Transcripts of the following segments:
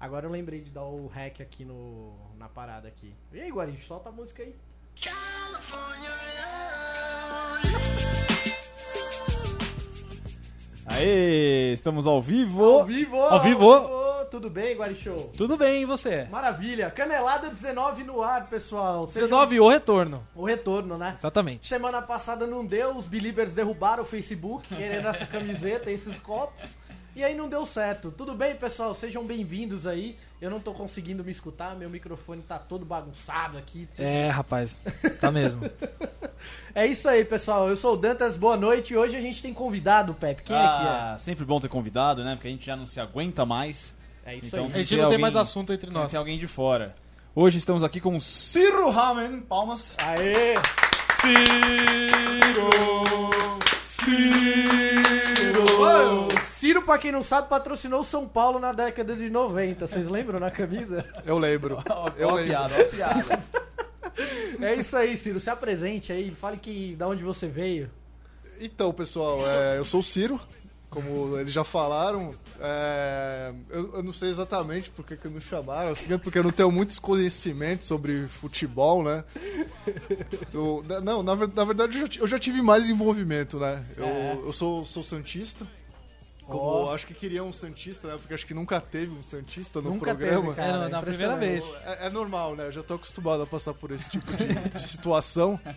Agora eu lembrei de dar o hack aqui no, na parada aqui. E aí, Guarim, solta a música aí. Aê, estamos ao vivo. Ao vivo! Ao vivo. Tudo bem, Guari Show? Tudo bem, e você? Maravilha. Canelada 19 no ar, pessoal. Sejam- 19 o retorno. O retorno, né? Exatamente. Semana passada não deu, os Believers derrubaram o Facebook, querendo essa camiseta, esses copos. E aí não deu certo. Tudo bem, pessoal? Sejam bem-vindos aí. Eu não tô conseguindo me escutar, meu microfone tá todo bagunçado aqui. É, rapaz. Tá mesmo. É isso aí, pessoal. Eu sou o Dantas, boa noite. E hoje a gente tem convidado, Pepe. Quem é Ah, sempre bom ter convidado, né? Porque a gente já não se aguenta mais. que é? É isso então- aí. A gente Tem não tem alguém- mais assunto entre nós. tem alguém de fora. Hoje estamos aqui com o Ciro Ramen. Palmas. Aê! Ciro! Ciro! Ciro, pra quem não sabe, patrocinou o São Paulo na década de 90. Vocês lembram na camisa? Eu lembro. Eu Ó lembro. piada, ó piada. É isso aí, Ciro. Se apresente aí, fale que da onde você veio. Então, pessoal, é, eu sou o Ciro, como eles já falaram. É, eu, eu não sei exatamente por que, que me chamaram, assim, porque eu não tenho muitos conhecimentos sobre futebol, né? Eu- não, na, na verdade eu já, eu já tive mais envolvimento, né? Eu, É. eu sou, sou Santista. Como Ó. acho que queria um Santista, né? Porque acho que nunca teve um Santista no Nunca programa. teve, cara. É, na primeira impressionante. vez. É, é normal, né? Eu já tô acostumado a passar por esse tipo de, de situação.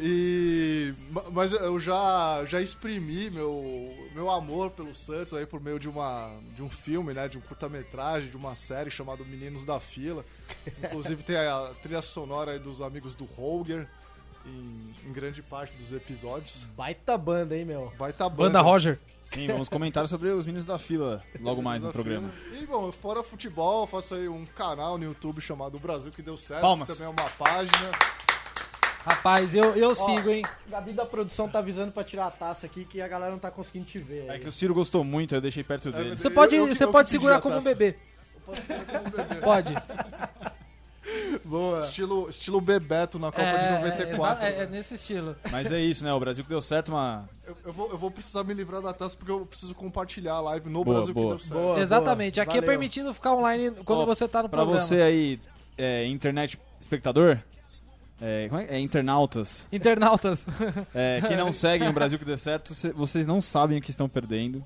E ma- mas eu já já exprimi meu meu amor pelo Santos aí por meio de uma de um filme, né, de um curta-metragem, de uma série chamada Meninos da Fila. Inclusive tem a trilha sonora aí dos amigos do Holger em, em grande parte dos episódios. Baita banda, hein, meu? Vai tá Banda Roger. Sim, vamos comentar sobre os meninos da fila logo mais no programa. Fila. E bom, fora futebol, eu faço aí um canal no YouTube chamado Brasil que deu certo, Palmas. que também é uma página. Rapaz, eu, eu sigo, hein? Gabi da produção tá avisando pra tirar a taça aqui que a galera não tá conseguindo te ver. É aí. que o Ciro gostou muito, eu deixei perto dele. mas- Você pode, Eu- eu você eu pode segurar como um taça. bebê. Pode. Boa. Estilo, estilo Bebeto na Copa de É, 94. é, é, é né? nesse estilo. Mas é isso, né? O Brasil que deu certo, uma. eu, eu vou, eu vou precisar me livrar da taça porque eu preciso compartilhar a live no Boa, Brasil boa. que deu certo. Boa. Exatamente. Aqui é valeu. permitido ficar online quando Ó, você tá no Pra programa. você aí, é, internet espectador, é, como é? é internautas, Internautas. é, que não seguem o Brasil que deu certo, cê- vocês não sabem o que estão perdendo.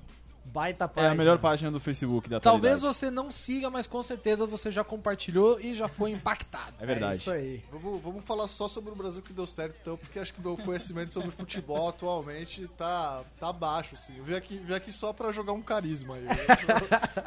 Baita É página. a melhor página do Facebook da Talvez atualidade. você não siga, mas com certeza você já compartilhou e já foi impactado. É verdade. É isso aí. Vamos, vamos falar só sobre o Brasil que deu certo, então, porque acho que meu conhecimento sobre futebol atualmente tá, tá baixo, assim. Eu vim aqui, vim aqui só pra jogar um carisma aí.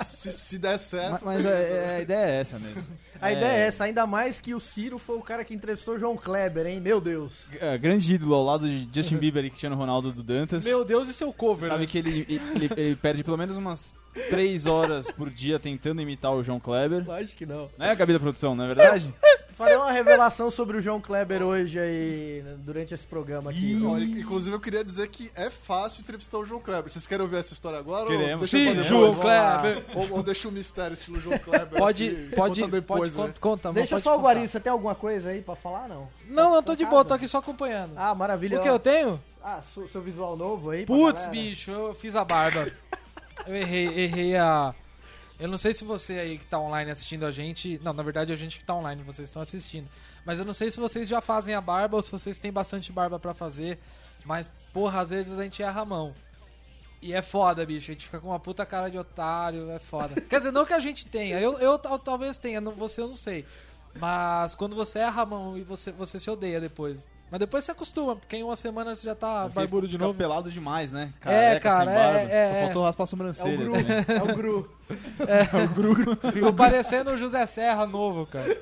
se, se der certo. Ma- Mas beleza, é- né? é- a ideia é essa mesmo. A ideia é essa, ainda mais que o Ciro foi o cara que entrevistou o João Kleber, hein? Meu Deus. É, grande ídolo ao lado de Justin Bieber e Cristiano Ronaldo do Dantas. Meu Deus, e seu cover? Sabe né? que ele, ele, ele perde pelo menos umas três horas por dia tentando imitar o João Kleber. Lógico que não. Né, Gabi da produção, não é verdade? Farei uma revelação sobre o João Kleber hoje aí, né, durante esse programa aqui. In- inclusive, eu queria dizer que é fácil entrevistar o João Kleber. Vocês querem ouvir essa história agora? Queremos. Sim, depois? João. Kleber. Ou, ou deixa o mistério, estilo João Kleber. Pode, assim, pode, conta depois, pode, né? conta, conta, Deixa pode só o. Guarinho, você tem alguma coisa aí pra falar, não? Não, não, tô de boa, tô aqui só acompanhando. Ah, maravilha. o que eu tenho? Ah, seu, seu visual novo aí Putz, bicho, eu fiz a barba. Eu errei, errei a. Eu não sei se você aí que tá online assistindo a gente. Não, na verdade a gente que tá online, vocês estão assistindo. Mas eu não sei se vocês já fazem a barba ou se vocês têm bastante barba pra fazer. Mas, porra, às vezes a gente erra a mão. E é foda, bicho. A gente fica com uma puta cara de otário, é foda. Quer dizer, não que a gente tenha. Eu, eu tal- talvez tenha, não- você eu não sei. Mas quando você erra a mão e você, você se odeia depois. Mas depois você acostuma, porque em uma semana você já tá Porque barbudo de novo. pelado demais, né? É, Careca, cara, sem barba. é, é, Só é. faltou raspar a É o sobrancelha Gru. também. É o Gru. Ficou parecendo o José Serra novo, cara.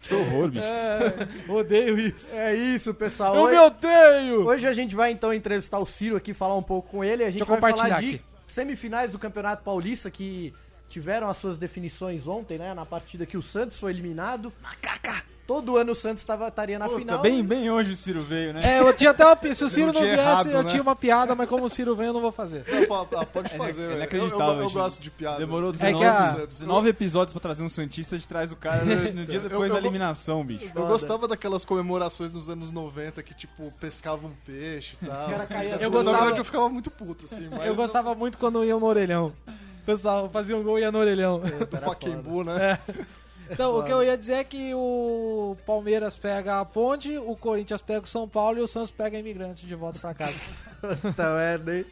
Que horror, bicho. É, odeio isso. É isso, pessoal. Eu Hoje, me odeio! hoje a gente vai então entrevistar o Ciro aqui, falar um pouco com ele. A gente Deixa eu vai falar compartilhar de aqui. semifinais do Campeonato Paulista que tiveram as suas definições ontem, né? Na partida que o Santos foi eliminado. Macaca! Todo ano o Santos tava, estaria na Puta, final. bem, bem hoje o Ciro veio, né? É, eu tinha até uma Se o Ciro não dia viesse, errado, eu né? tinha uma piada, mas como o Ciro vem, eu não vou fazer. Não, pô, pode É fazer, velho. Eu- inacreditável, Eu, eu, gente. gosto de piada. Demorou É 19, que a- 19 episódios pra trazer um Santista, a gente traz o cara no, dia Eu- depois eu- da eu- eliminação, bicho. Eu gostava daquelas comemorações nos anos 90 que, tipo, pescavam um peixe e tal. O cara caía Eu gostava- Na verdade, eu ficava muito puto, assim. Mas Eu gostava muito quando iam no orelhão. pessoal fazia um gol e ia no orelhão. Do Paquembu, né? Então, o que eu ia dizer é que o Palmeiras pega a Ponte, o Corinthians pega o São Paulo e o Santos pega a Imigrante de volta pra casa. Puta merda, hein?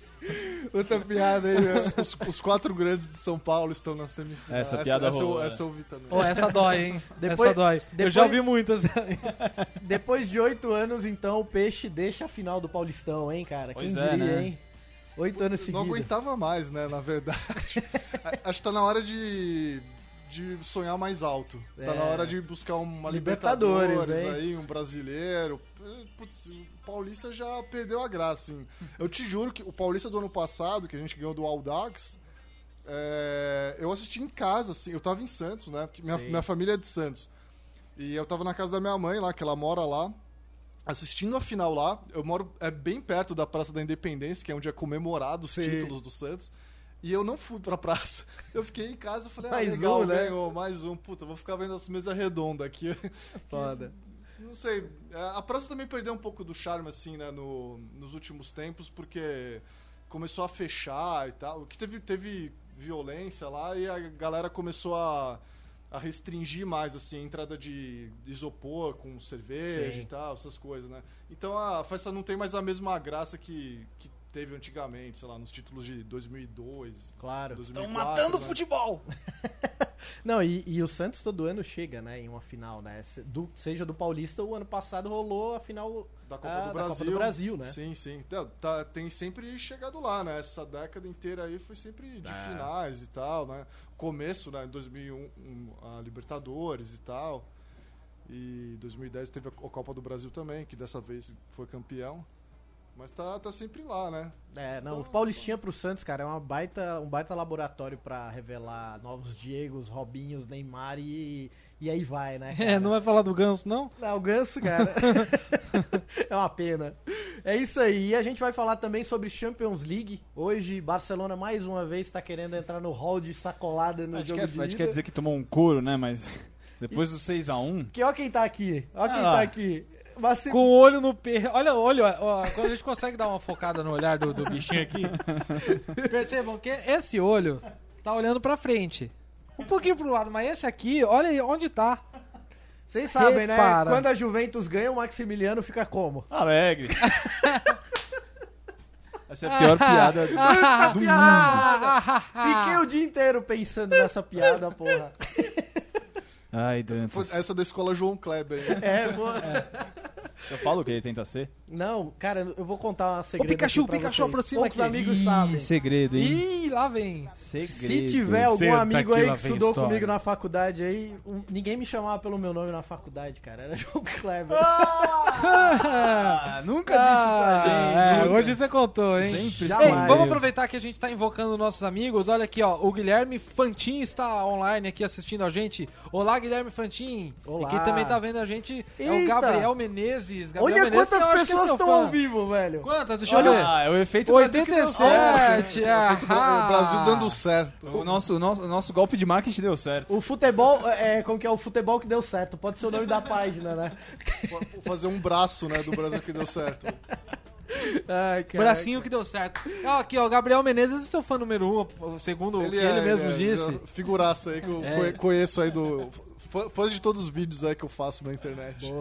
Outra piada aí. Os, os- os quatro grandes de São Paulo estão na semifinal. Essa piada essa, eu- rolou, essa é. eu ouvi também. Ô, essa dói, hein? Depois- essa dói. Eu depois- já ouvi muitas. Depois de oito anos, então, o Peixe deixa a final do Paulistão, hein, cara? Pois Quem é, diria, né? hein? Oito anos Não seguidos. aguentava mais, né, na verdade. Acho que tá na hora de, de sonhar mais alto. Tá É. na hora de buscar uma Libertadores, Libertadores, aí, um brasileiro. Putz, o Paulista já perdeu a graça, assim. Eu te juro que o Paulista do ano passado, que a gente ganhou do Aldax, é, eu assisti em casa, assim. Eu tava em Santos, né? Porque minha, Sim. minha família é de Santos. E eu tava na casa da minha mãe lá, que ela mora lá. Assistindo a final lá, eu moro é bem perto da Praça da Independência, que é onde é comemorado os Sim. títulos do Santos. E eu não fui pra praça. Eu fiquei em casa e falei, ah, Mais legal, um, né? ganhou, mais um. Puta, vou ficar vendo as mesas redondas aqui. Foda. Não sei, é, a praça também perdeu um pouco do charme, assim, né, no, nos últimos tempos, porque começou a fechar e tal. Que teve, teve violência lá e a galera começou a, a restringir mais, assim, a entrada de isopor com cerveja Sim. e tal, essas coisas, né? Então a festa não tem mais a mesma graça que, que teve antigamente, sei lá, nos títulos de 2002, Claro. 2004. né? futebol! Não, e, e o Santos todo ano chega, né, em uma final, né? Do- seja do Paulista, o ano passado rolou a final Da Copa, ah, do da Brasil. Copa do Brasil, né? Sim, sim. Tá, tá- tem sempre chegado lá, né? Essa década inteira aí foi sempre de É. finais e tal, né? Começo, né? Em 2001, um, a Libertadores e tal. E 2010 teve a Copa do Brasil também, que dessa vez foi campeão. Mas tá, tá sempre lá, né? É, não, o Paulistinha pro Santos, cara, é uma baita, um baita laboratório pra revelar novos Diegos, Robinhos, Neymar e, e aí vai, né? cara? É, não vai falar do Ganso, não? Não, o Ganso, cara. é uma pena. É isso aí. E a gente vai falar também sobre Champions League. Hoje, Barcelona mais uma vez está querendo entrar no hall de sacolada no A gente, jogo quer, de a gente quer dizer que tomou um couro, né? Mas depois do 6x1. Que ó quem tá aqui. Ó quem Ah lá. tá aqui. Mas Com o olho no pé. Olha, olha, ó, quando a gente consegue dar uma focada no olhar do, do bichinho aqui, percebam que esse olho tá olhando pra frente. Um pouquinho pro lado, mas esse aqui, olha aí onde tá. Vocês sabem, né? Repara. Quando a Juventus ganha, o Maximiliano fica como? Alegre. Essa é a pior piada do, do mundo. Ah, Fiquei o dia inteiro pensando nessa piada, porra. Ai, Dantas. essa da escola João Kleber. hein? É, porra. Eu falo o que ele tenta ser? Não, cara, eu vou contar uma segredo Pikachu, aqui pra Pikachu, vocês. aproxima Poucos aqui. amigos Ih, sabem. segredo, hein? Ih, lá vem. Segredo. Se tiver algum Senta amigo aí que estudou história. comigo na faculdade aí, um- ninguém me chamava pelo meu nome na faculdade, cara. Era João Kleber. Ah, nunca disse pra gente. é, nunca. hoje você contou, hein? Sempre Jamais. Ei, vamos aproveitar que a gente tá invocando nossos amigos. Olha aqui, ó. O Guilherme Fantin está online aqui assistindo a gente. Olá, Guilherme Fantin. Olá. E quem também tá vendo a gente é o Eita. Gabriel Menezes. Gabriel Olha Menezes, quantas eu é pessoas estão fã. ao vivo, velho. Quantas? Deixa eu Olha- ver. Ah, é o efeito Brasil que certo. 87. O ah. Brasil dando certo. O nosso, o nosso, o nosso golpe de marketing deu certo. O futebol, é, como que é o futebol que deu certo? Pode ser o nome da página, né? Fazer um braço, né, do Brasil que deu certo. Ai. Bracinho que deu certo. Ó, aqui, ó, Gabriel Menezes é seu fã número um, segundo o que ele mesmo é, disse. Figuraça aí que eu É. conhe- conheço aí do. Fã- Fãs de todos os vídeos aí que eu faço na internet.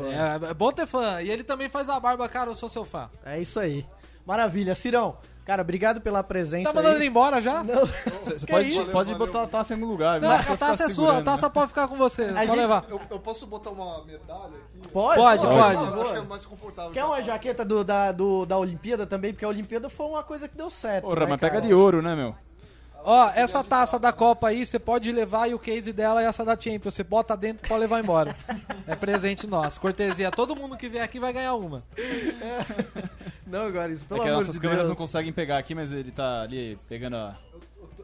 É, é bom ter fã. E ele também faz a barba, cara, eu sou seu fã. É isso aí. Maravilha. Cirão, cara, obrigado pela presença Tá mandando aí. ele embora já? Não, Você pode, isso? pode Valeu, botar a taça em algum lugar. Não, a taça é sua, a taça né? pode ficar com você. Pode gente- levar. Eu, eu posso botar uma medalha aqui? pode, Pode, pode. Eu favor. acho que é mais confortável. Quer uma jaqueta do, da, do- da Olimpíada também? Porque a Olimpíada foi uma coisa que deu certo. Porra, né, mas cara? pega de ouro, né, meu? Ó, essa taça da Copa aí, você pode levar e o case dela é essa da Champions. Você bota dentro e pode levar embora. É presente nosso. Cortesia. Todo mundo que vier aqui vai ganhar uma. Não, agora isso, É pelo que as amor nossas de câmeras Deus. não conseguem pegar aqui, mas ele tá ali pegando a...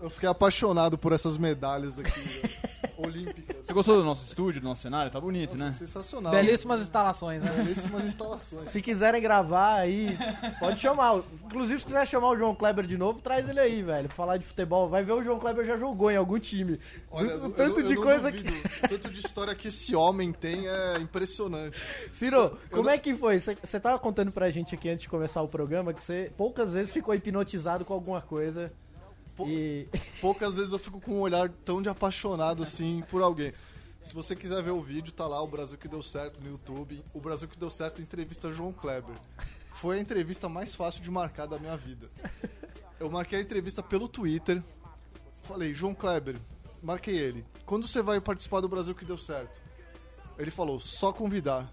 Eu fiquei apaixonado por essas medalhas aqui, né? olímpicas. Você gostou do nosso estúdio, do nosso cenário? Tá bonito, né? Sensacional. Belíssimas instalações, né? Belíssimas instalações. Se quiserem gravar aí, pode chamar. Inclusive, se quiser chamar o João Kleber de novo, traz ele aí, velho. Falar de futebol. Vai ver o João Kleber já jogou em algum time. Olha, o eu- tanto eu de não coisa duvido. que. O tanto de história que esse homem tem é impressionante. Ciro, como não- é que foi? Você tava contando pra gente aqui antes de começar o programa que você poucas vezes ficou hipnotizado com alguma coisa. Pô- E Poucas vezes eu fico com um olhar tão de apaixonado assim por alguém. Se você quiser ver o vídeo, tá lá o Brasil que deu certo no YouTube. O Brasil que deu certo entrevista João Kleber. Foi a entrevista mais fácil de marcar da minha vida. Eu marquei a entrevista pelo Twitter. Falei, João Kleber, marquei ele. Quando você vai participar do Brasil que deu certo? Ele falou, só convidar.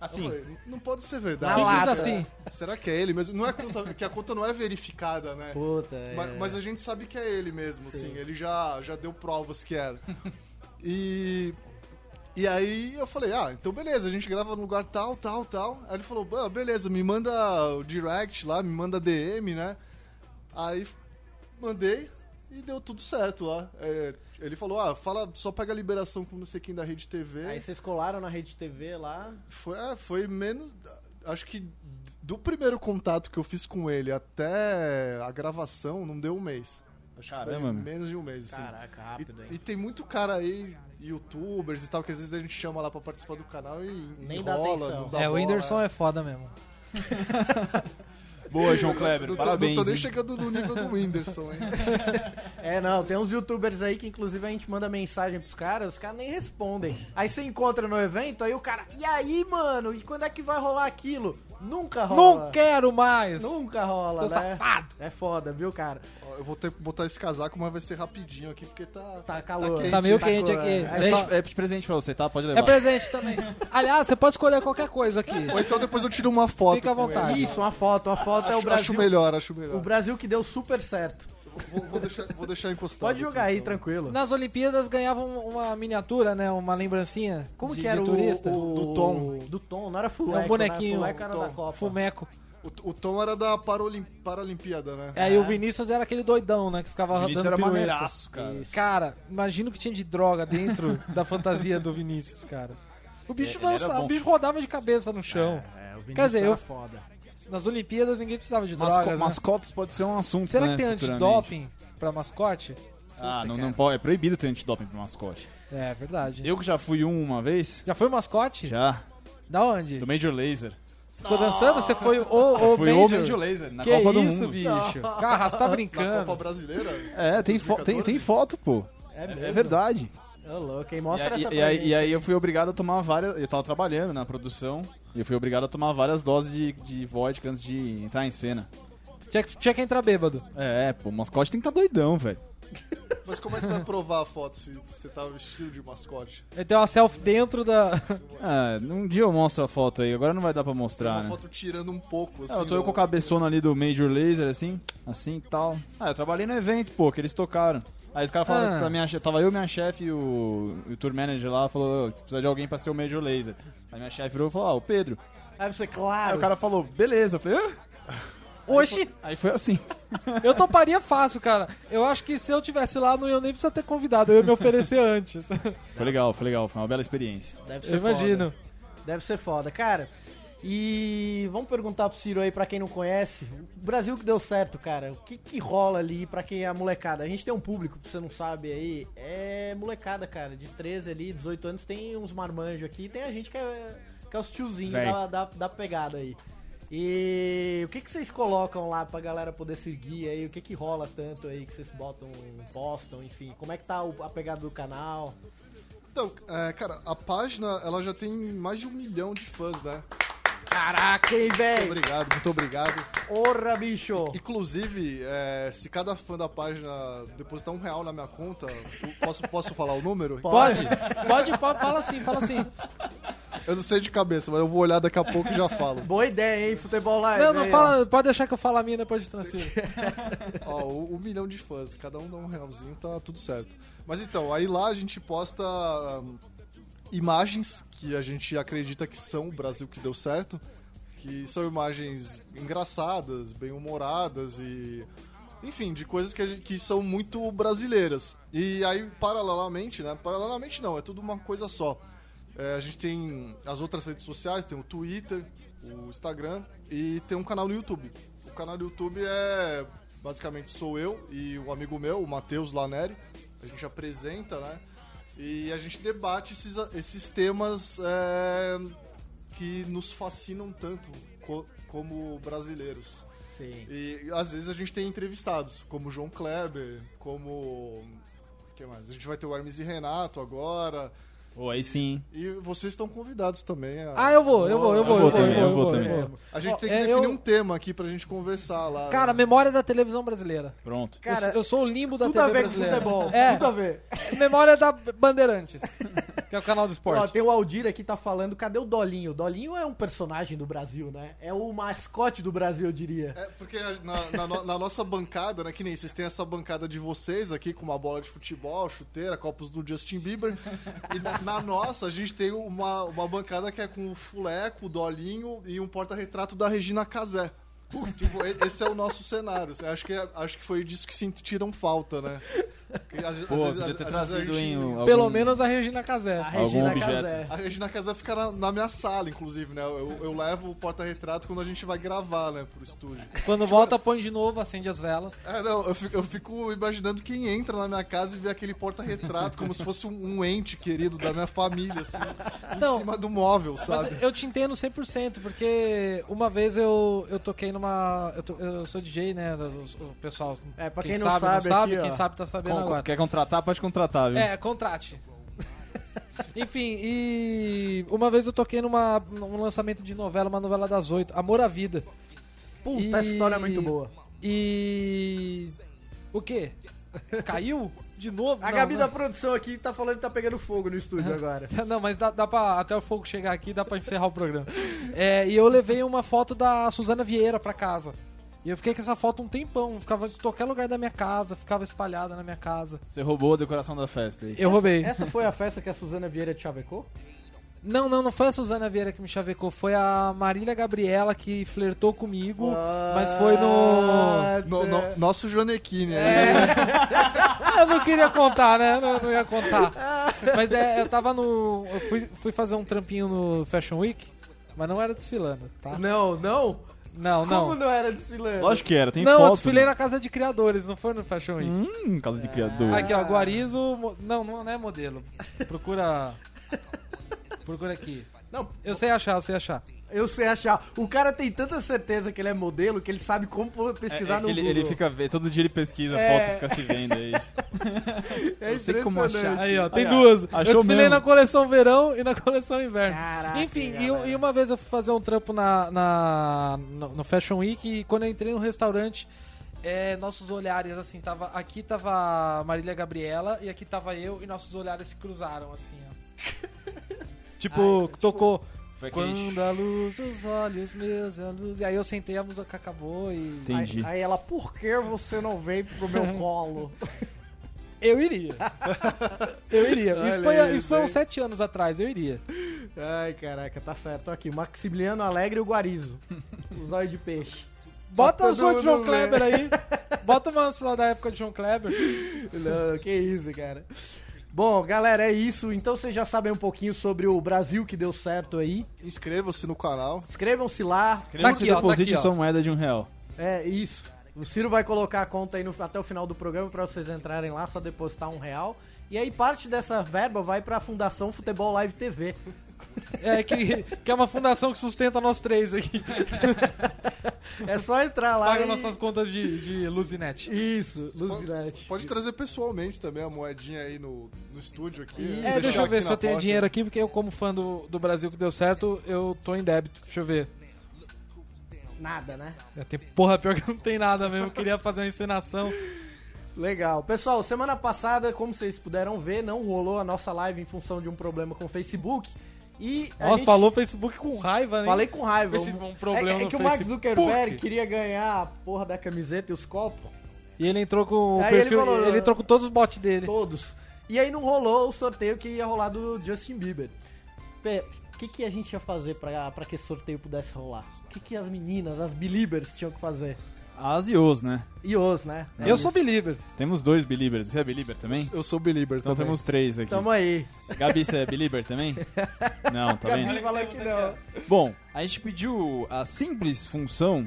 Assim, falei, não pode ser verdade. Simples lata. assim. Será que é ele mesmo? Não é conta, que a conta não é verificada, né? puta, é... Mas, mas a gente sabe que é ele mesmo, assim. Ele já, já deu provas que era. E. E aí eu falei, ah, então beleza, a gente grava no lugar tal, tal, tal. Aí ele falou, ah, beleza, me manda o direct lá, me manda DM, né? Aí mandei e deu tudo certo lá. É, ele falou, ah, fala, só pega a liberação com não sei quem da Rede TV. Aí vocês colaram na Rede TV lá. Foi, é, foi menos. Acho que do primeiro contato que eu fiz com ele até a gravação, não deu um mês. Acho que Caramba, foi meu. menos de um mês. assim. Caraca, rápido, hein? E, e tem muito cara aí, youtubers e tal, que às vezes a gente chama lá pra participar do canal e Nem dá enrola, atenção. não dá É, o bola, Whindersson é. é foda mesmo. boa, João Não Kleber, tô- parabéns. Não tô nem hein? chegando no nível do Whindersson, hein? É, não, tem uns youtubers aí que inclusive a gente manda mensagem pros caras, os caras nem respondem. Aí você encontra no evento, aí o cara, e aí, mano, e quando é que vai rolar aquilo? Nunca rola. Não quero mais! Nunca rola, Seu né? safado! É foda, viu, cara? Eu vou ter que botar esse casaco, mas vai ser rapidinho aqui, porque tá... Tá calor. quente. Tá meio Tá quente aqui. é, É, só- é de presente pra você, tá? Pode levar. É presente também. Aliás, você pode escolher qualquer coisa aqui. Ou então depois eu tiro uma foto Fica à vontade. Isso, uma foto, uma foto é o Acho, Brasil. acho melhor, acho O melhor. Brasil que deu super certo. Vou, vou deixar, vou deixar encostado. Pode jogar aí, aqui, então. tranquilo. Nas Olimpíadas ganhavam uma miniatura, né? Uma lembrancinha. Como de, que era de o, turista. o- Do Tom. Do Tom, não era Fuleco, É um bonequinho. Né? Fuleco era da. Copa. Fumeco. O, o Tom era da Paralim, Paralimpíada, né? É, e o Vinícius era aquele doidão, né? Que ficava Vinícius rodando era pirueta. maneiraço, cara. Isso. Cara, imagina o que tinha de droga dentro da fantasia do Vinícius, cara. O bicho, era dançava, o bicho rodava de cabeça no chão. É, o Vinícius Quer dizer, era eu- foda. Nas Olimpíadas ninguém precisava de Masco drogas, né? Mascotes pode ser um assunto, Será né, que tem antidoping pra mascote? Ah, Puta, não, cara. não pode. É proibido ter antidoping pro mascote. É, verdade. Eu que já fui um uma vez, Já foi mascote? já, Da onde? do Major Laser. Você ficou dançando? Você foi o, o Fui Major? o Major Laser, na que Copa do isso, Mundo. bicho? Você tá Na brincando. Copa Brasileira? É, tem, fo- tem, tem foto, pô. É É, verdade. Ô, louco, hein? E, Mostra aí- essa e pra aí, e aí eu fui obrigado a tomar várias. Eu tava trabalhando na produção e eu fui obrigado a tomar várias doses de, de vodka antes de entrar em cena. Tinha, que- tinha que entrar bêbado. É, pô, o mascote tem que estar doidão, velho. Mas como é que vai provar a foto se você tava vestido de mascote? Ele tem uma selfie dentro da. Ah, um dia eu mostro a foto aí, agora não vai dar pra Tem mostrar, uma né? foto tirando um pouco, assim. Ah, eu tô eu com a cabeçona ali do Major Laser, assim, assim e tal. Ah, eu trabalhei no evento, pô, que eles tocaram. Aí os caras falaram Ah. pra minha chefe, tava eu, minha chefe e o, o tour manager lá, falou, "Ô, precisa de alguém pra ser o Major Laser. Aí minha chefe virou e falou, ah, o Pedro. Aí você, Aí claro. o cara falou, beleza. Eu falei, Hã? Oxi, Aí foi assim. eu toparia fácil, cara. Eu acho que se eu tivesse lá, não ia nem precisar ter convidado. Eu ia me oferecer antes. Foi legal, foi legal, foi uma bela experiência. Deve ser Eu imagino. foda. Deve ser foda. Cara, e vamos perguntar pro Ciro aí, pra quem não conhece, o Brasil que deu certo, cara, o que que rola ali pra quem é a molecada? A gente tem um público, pra você não sabe aí, é molecada, cara, de 13 ali, 18 anos, tem uns marmanjos aqui, e tem a gente que é, que é os tiozinhos da, da, da pegada aí. E o que que vocês colocam lá pra galera poder seguir aí? O que que rola tanto aí que vocês botam, postam, enfim? Como é que tá a pegada do canal? Então, é, cara, a página, ela já tem mais de um milhão de fãs, né? Caraca, hein, Muito velho? obrigado, muito obrigado. Porra, bicho! Inclusive, é, se cada fã da página depositar um real na minha conta, posso, posso falar o número? Pode? Pode, pode, fala assim, fala assim. Eu não sei de cabeça, mas eu vou olhar daqui a pouco e já falo. Boa ideia, hein? Futebol live. Não, não aí, fala, pode deixar que eu falo a minha depois de transferir. Ó, um, um milhão de fãs, cada um dá um realzinho, tá tudo certo. Mas então, aí lá a gente posta hum, imagens que a gente acredita que são o Brasil que deu certo, que são imagens engraçadas, bem humoradas e enfim, de coisas que, gente- que são muito brasileiras. E aí, paralelamente, né? Paralelamente não, é tudo uma coisa só. É, a gente tem as outras redes sociais, tem o Twitter, o Instagram e tem um canal no YouTube. O canal do YouTube é basicamente sou eu e o amigo meu, o Matheus Laneri. A gente apresenta, né? E a gente debate esses, esses temas é, que nos fascinam tanto co- como brasileiros. Sim. E às vezes a gente tem entrevistados, como o João Kleber, como. que mais? A gente vai ter o Hermes e Renato agora. Pô, aí sim. E vocês estão convidados também. a- Ah, eu vou, eu vou, eu vou, eu vou, também, eu eu vou, também. vou. A gente tem que é, definir eu- um tema aqui pra gente conversar lá. Cara, né? memória da televisão brasileira. Pronto. Cara, eu, sou- eu sou o limbo da tudo a ver com brasileira. futebol. É, Tudo a ver. memória da Bandeirantes, que é o canal do Ó, esporte. tem o Aldir aqui tá falando, cadê o Dolinho? O Dolinho é um personagem do Brasil, né? É o mascote do Brasil, eu diria. É, porque na, na na nossa bancada, né, que nem vocês têm essa bancada de vocês aqui com uma bola de futebol, chuteira, copos do Justin Bieber. E na, na nossa, a gente tem uma, uma bancada que é com o Fuleco, o Dolinho e um porta-retrato da Regina Casé. Tipo, esse é o nosso cenário. Acho que, é- acho que foi disso que sentiram falta, né? Porque às- às Pô, podia ter às trazido em um- Pelo algum- menos a Regina Casé. A Regina objeto. Casé. A Regina Casé fica na, na minha sala, inclusive, né? Eu, eu levo o porta-retrato quando a gente vai gravar, né, pro estúdio. Quando volta, põe de novo, acende as velas. É, não, eu fico, eu fico imaginando quem entra na minha casa e vê aquele porta-retrato como se fosse um, um ente querido da minha família, assim, em Não. cima do móvel, sabe? Mas eu te entendo 100%, porque uma vez eu, eu toquei numa. Eu, to- eu sou DJ, né? O, o pessoal. É, pra quem, quem não sabe, sabe não sabe, aqui, quem ó. sabe tá sabendo Agora. Quer contratar, pode contratar, viu? É, contrate. Enfim, e uma vez eu toquei numa, num lançamento de novela, uma novela das oito, Amor à Vida. Puta, E- essa história é muito boa. E. O quê? Caiu? De novo? A Não, Gabi não. da produção aqui tá falando que tá pegando fogo no estúdio agora. Não, mas dá, dá pra. Até o fogo chegar aqui, dá pra encerrar o programa. É, e eu levei uma foto da Suzana Vieira pra casa. E eu fiquei com essa foto um tempão. Ficava em qualquer lugar da minha casa, ficava espalhada na minha casa. Você roubou a decoração da festa. é isso. Eu roubei. Essa foi a festa que a Suzana Vieira te chavecou? Não, não, não foi a Suzana Vieira que me chavecou, foi a Marília Gabriela que flertou comigo, mas foi no. No- no- nosso Jonequine É. aí. Eu não queria contar, né? Não, não ia contar. Mas é, eu tava no. Eu fui, fui fazer um trampinho no Fashion Week, mas não era desfilando, tá? Não, não? Não, Como não. não era desfilando? Lógico que era, tem não, eu foto. desfilei né? na casa de criadores, não foi no Fashion Week. Hum, casa de criador. Aqui, ó, Guarizo. mo- Não, não é modelo. Procura. Procura aqui. Não, Eu sei achar, eu sei achar. Eu sei achar. O cara tem tanta certeza que ele é modelo que ele sabe como É, pesquisar é no que ele, Google. ele fica vendo, todo dia ele pesquisa É. foto e fica se vendo, é isso. É eu sei como achar. Aí, ó, tem Aí, ó, duas. achou eu desfilei mesmo. na coleção verão e na coleção inverno. Caraca, Enfim, e, e uma vez eu fui fazer um trampo na, na- no, no Fashion Week e quando eu entrei no restaurante, é, nossos olhares, assim, tava. Aqui tava a Marília Gabriela e aqui tava eu e nossos olhares se cruzaram, assim, ó. tipo, tocou. Foi. Quando a luz dos olhos meus, a luz. E aí eu sentei, a música acabou e. Entendi. Aí, aí ela, por que você não vem pro meu colo? Eu iria. eu iria. Isso foi, isso, isso foi uns sete anos atrás, eu iria. Ai, caraca, tá certo. Tô aqui, Maximiliano Alegre e o Guarizo. O zóio de peixe. Bota Pra o som de João. Kleber aí. Bota uma só da época de João Kleber. Não, que isso, cara. Bom, galera, é isso. Então vocês já sabem um pouquinho sobre o Brasil que deu certo aí. Inscreva-se no canal. Inscrevam-se lá. Escreva Tá se aqui, tá deposite aqui, ó. sua moeda de um real. É, isso. O Ciro vai colocar a conta aí no- até o final do programa pra vocês entrarem lá, só depositar um real. E aí parte dessa verba vai pra Fundação Futebol Live TV. É, que, que é uma fundação que sustenta nós três aqui. É só entrar lá Paga e... nossas contas de, de luz e net. Isso, pode- Luzinete. Pode trazer pessoalmente também a moedinha aí no, no estúdio aqui. É, Deixar deixa eu ver se eu tenho porta. dinheiro aqui, porque eu, como fã do, do Brasil que deu certo, eu tô em débito. Deixa eu ver. Nada, né? É, tem, porra, pior que não tem nada mesmo. Eu queria fazer uma encenação. Legal. Pessoal, semana passada, como vocês puderam ver, não rolou a nossa live em função de um problema com o Facebook. E a Ó, gente... falou Facebook com raiva, né? Falei com raiva. Esse um problema é, é que o Mark. Zuckerberg queria ganhar a porra da camiseta e os copos, E ele entrou com o Aí ele perfil. Ele, falou- entrou com todos os bots dele. todos. E aí não rolou o sorteio que ia rolar do Justin Bieber. Pé, o que, que a gente ia fazer pra, pra que esse sorteio pudesse rolar? O que, que as meninas, as Beliebers, tinham que fazer? As e os, né? E os, né? É eu isso. sou believer. Temos dois Beliebers. Você é Belieber também? Eu sou belieber Então também. temos três aqui. Tamo aí. Gabi, você é Belieber também? Não, tá Gabi vendo? falou que não. Bom, a gente pediu a simples função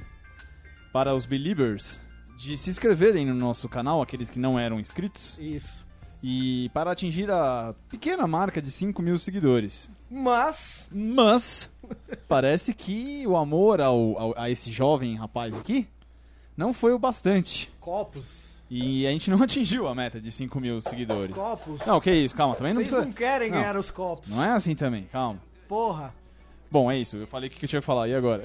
para os Beliebers de se inscreverem no nosso canal, aqueles que não eram inscritos, Isso. e para atingir a pequena marca de 5 mil seguidores. Mas, Mas parece que o amor ao, ao- a esse jovem rapaz aqui não foi o bastante. Copos. E a gente não atingiu a meta de 5 mil seguidores. Copos. Não, que isso, calma, também não Vocês precisa. não querem ganhar os copos. Não é assim também, calma. Porra. Bom, é isso, eu falei o que eu tinha que falar, e agora?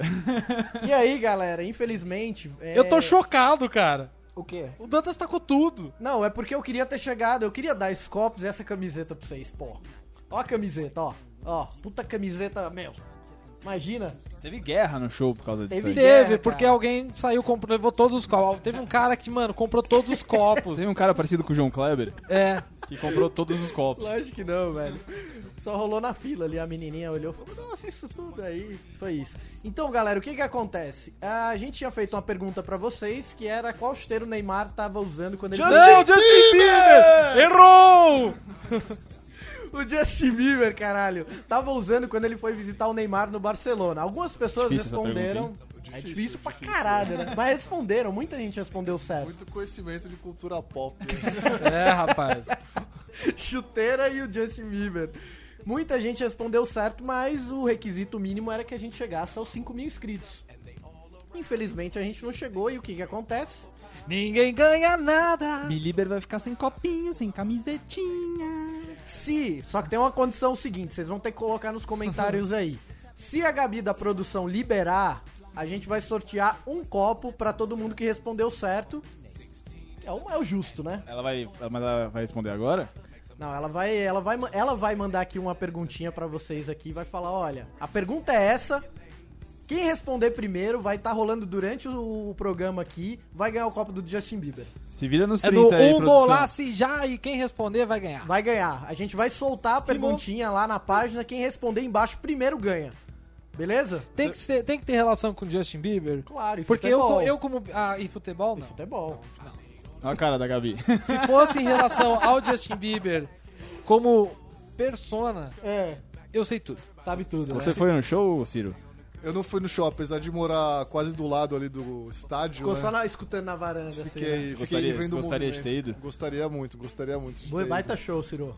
E aí, galera, infelizmente. é- Eu tô chocado, cara. O quê? O Dantas tacou tudo. Não, é porque eu queria ter chegado, eu queria dar esses copos e essa camiseta pra vocês, pô. Ó a camiseta, ó. Ó, puta camiseta, meu. Imagina. Teve guerra no show por causa disso Teve aí. guerra. Teve, porque cara. alguém saiu comprou, levou todos os copos. Teve um cara que, mano, comprou todos os copos. Tem um cara parecido com o João Kleber É. que comprou todos os copos. Lógico que não, velho. Só rolou na fila ali, a menininha olhou e falou, nossa, isso tudo aí, foi isso. Então, galera, o que que acontece? A gente tinha feito uma pergunta pra vocês, que era qual chuteiro o Neymar tava usando quando ele... Não, Justin Bieber! Errou! O Justin Bieber, caralho, tava usando quando ele foi visitar o Neymar no Barcelona. Algumas pessoas Difícil responderam... pergunta, é Difícil, difícil pra difícil. caralho, né? Mas responderam, muita gente respondeu certo. Muito conhecimento de cultura pop. É, rapaz. chuteira e o Justin Bieber. Muita gente respondeu certo, mas o requisito mínimo era que a gente chegasse aos 5 mil inscritos. Infelizmente a gente não chegou e o que que acontece? Ninguém ganha nada. Biliber vai ficar sem copinho, sem camisetinha. Se, só que tem uma condição seguinte, vocês vão ter que colocar nos comentários aí. Se a Gabi da produção liberar, a gente vai sortear um copo pra todo mundo que respondeu certo. É o, é o justo, né? Ela vai, mas ela vai responder agora? Não, ela vai, ela vai, ela vai mandar aqui uma perguntinha pra vocês aqui, vai falar, olha, a pergunta é essa. Quem responder primeiro vai estar rolando durante o, o programa aqui, vai ganhar o copo do Justin Bieber. Se vira nos É 30 do aí, um produção. bolar se já e quem responder vai ganhar. Vai ganhar. A gente vai soltar a perguntinha lá na página, quem responder embaixo primeiro ganha. Beleza? Tem que, ser, tem que ter relação com o Justin Bieber? Claro, e Porque eu, futebol. eu como... Ah, e futebol não. Futebol. Olha a cara da Gabi. Se fosse em relação ao Justin Bieber como persona, É, eu sei tudo. sabe tudo. Você né? foi no show, Ciro? Eu não fui no show, apesar de morar quase do lado ali do estádio. Ficou né? só na- escutando na varanda. assim, Fiquei, né? Você fiquei gostaria- vendo gostaria de ter ido? Gostaria muito, gostaria muito de Foi ter baita ido. show, Ciro.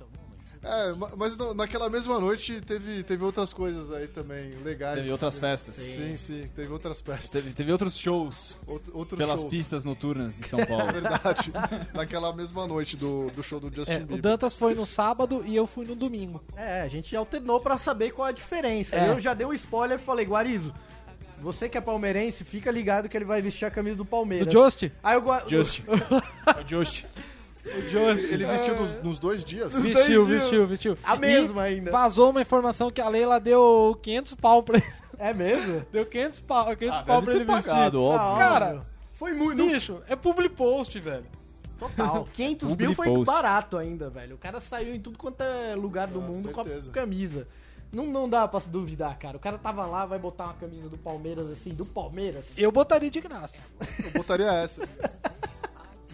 É, ma- mas naquela mesma noite teve, teve outras coisas aí também legais. Teve outras festas. Sim, sim, teve outras festas. Teve, teve outros shows Out- outros pelas shows. pistas noturnas de São É Paulo. verdade. naquela mesma noite do, do show do Justin É, o Bieber. Dantas foi no sábado e eu fui no domingo. É, a gente alternou pra saber qual a diferença. É. Eu já dei um spoiler e falei, Guarizo, você que é palmeirense, fica ligado que ele vai vestir a camisa do Palmeiras. Do Just? Aí o Gua... Just. É o Just. O Just. Ele vestiu nos, nos dois dias. Os Vestiu, dois vestiu, vestiu. A E mesma ainda. Vazou uma informação que a Leila deu 500 pau pra ele. É mesmo? Deu 500 pau, 500 Ah, pau deve pra ter ele vestir. pagado, óbvio. Ah, Cara, óbvio. foi muito. Bicho, é public post, velho. Total. 500 Publi mil foi post. barato ainda, velho. O cara saiu em tudo quanto é lugar do Ah, mundo com a camisa. Não, não dá pra duvidar, cara. O cara tava lá, vai botar uma camisa do Palmeiras assim, do Palmeiras. Eu botaria de graça. Eu botaria essa.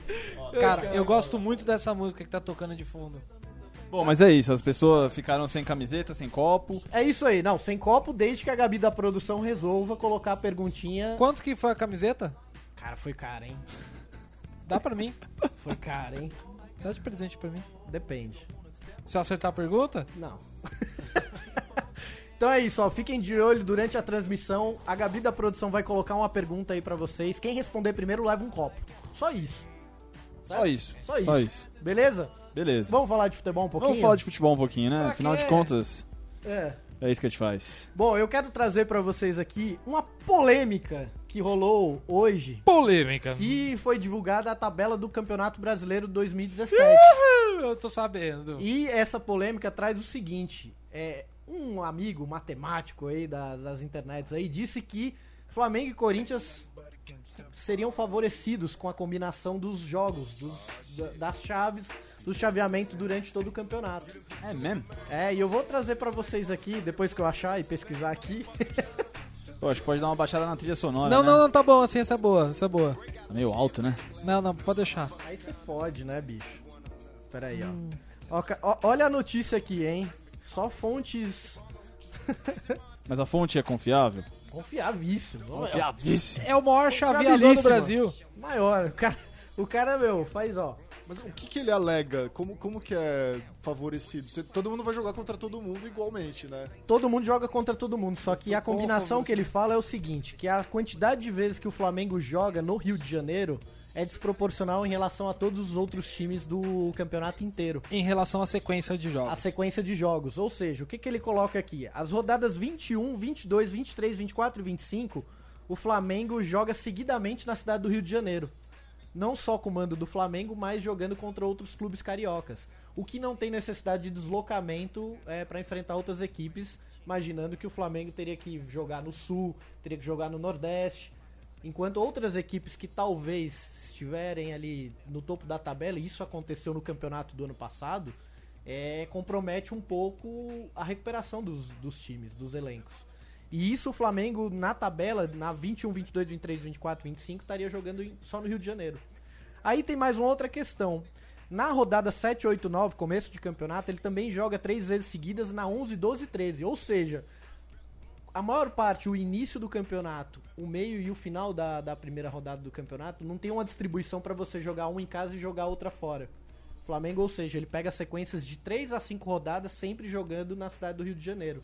Cara, eu gosto muito dessa música que tá tocando de fundo. Bom, mas é isso. As pessoas ficaram sem camiseta, sem copo. É isso aí, não, sem copo, desde que a Gabi da produção resolva colocar a perguntinha. Quanto que foi a camiseta? Cara, foi cara, hein? Dá pra mim. Foi cara, hein? Dá de presente pra mim. Depende. Se eu acertar a pergunta, Não. então é isso, ó. Fiquem de olho durante a transmissão. A Gabi da produção vai colocar uma pergunta aí pra vocês. Quem responder primeiro leva um copo. Só isso. Só isso. Só isso. Só isso. Beleza? Beleza. Vamos falar de futebol um pouquinho? Vamos falar de futebol um pouquinho, né? Pra Afinal de contas, É. é isso que a gente faz. Bom, eu quero trazer pra vocês aqui uma polêmica que rolou hoje, polêmica. que foi divulgada a tabela do Campeonato Brasileiro 2017. Eu tô sabendo. E essa polêmica traz o seguinte: é, um amigo matemático aí das, das internets aí disse que Flamengo e Corinthians seriam favorecidos com a combinação dos jogos, dos- da- das chaves, do chaveamento durante todo o campeonato. É mesmo? É, e eu vou trazer pra vocês aqui, depois que eu achar e pesquisar aqui. Pô, acho que pode dar uma baixada na trilha sonora, Não, né? não, não, tá bom, assim, essa é boa, essa é boa. Tá meio alto, né? Não, não, pode deixar. Aí você pode, né, bicho? Pera aí, ó. Ó, ó. Olha a notícia aqui, hein? Só fontes Mas a fonte é confiável? Confiavíssimas. Confiavíssimo. É o maior chaveador do. Brasil. Maior. O cara, o cara, meu, faz, ó. Mas o que, que ele alega? Como, como que é favorecido? Você- todo mundo vai jogar contra todo mundo igualmente, né? Todo mundo joga contra todo mundo, só Mas que a combinação que ele fala é o seguinte, que a quantidade de vezes que o Flamengo joga no Rio de Janeiro é desproporcional em relação a todos os outros times do campeonato inteiro. Em relação à sequência de jogos. A sequência de jogos, ou seja, o que, que ele coloca aqui? As rodadas 21, 22, 23, 24 e 25, o Flamengo joga seguidamente na cidade do Rio de Janeiro. Não só com o mando do Flamengo, mas jogando contra outros clubes cariocas. O que não tem necessidade de deslocamento é, para enfrentar outras equipes, imaginando que o Flamengo teria que jogar no Sul, teria que jogar no Nordeste. Enquanto outras equipes que talvez estiverem ali no topo da tabela, e isso aconteceu no campeonato do ano passado, é, compromete um pouco a recuperação dos, dos times, dos elencos. E isso o Flamengo na tabela, na 21, 22, 23, 24, 25, estaria jogando só no Rio de Janeiro. Aí tem mais uma outra questão. Na rodada 7, 8, 9, começo de campeonato, ele também joga três vezes seguidas na 11, 12 e 13. Ou seja, a maior parte, o início do campeonato, o meio e o final da, da primeira rodada do campeonato, não tem uma distribuição para você jogar um em casa e jogar outra fora. Flamengo, ou seja, ele pega sequências de 3 a 5 rodadas sempre jogando na cidade do Rio de Janeiro.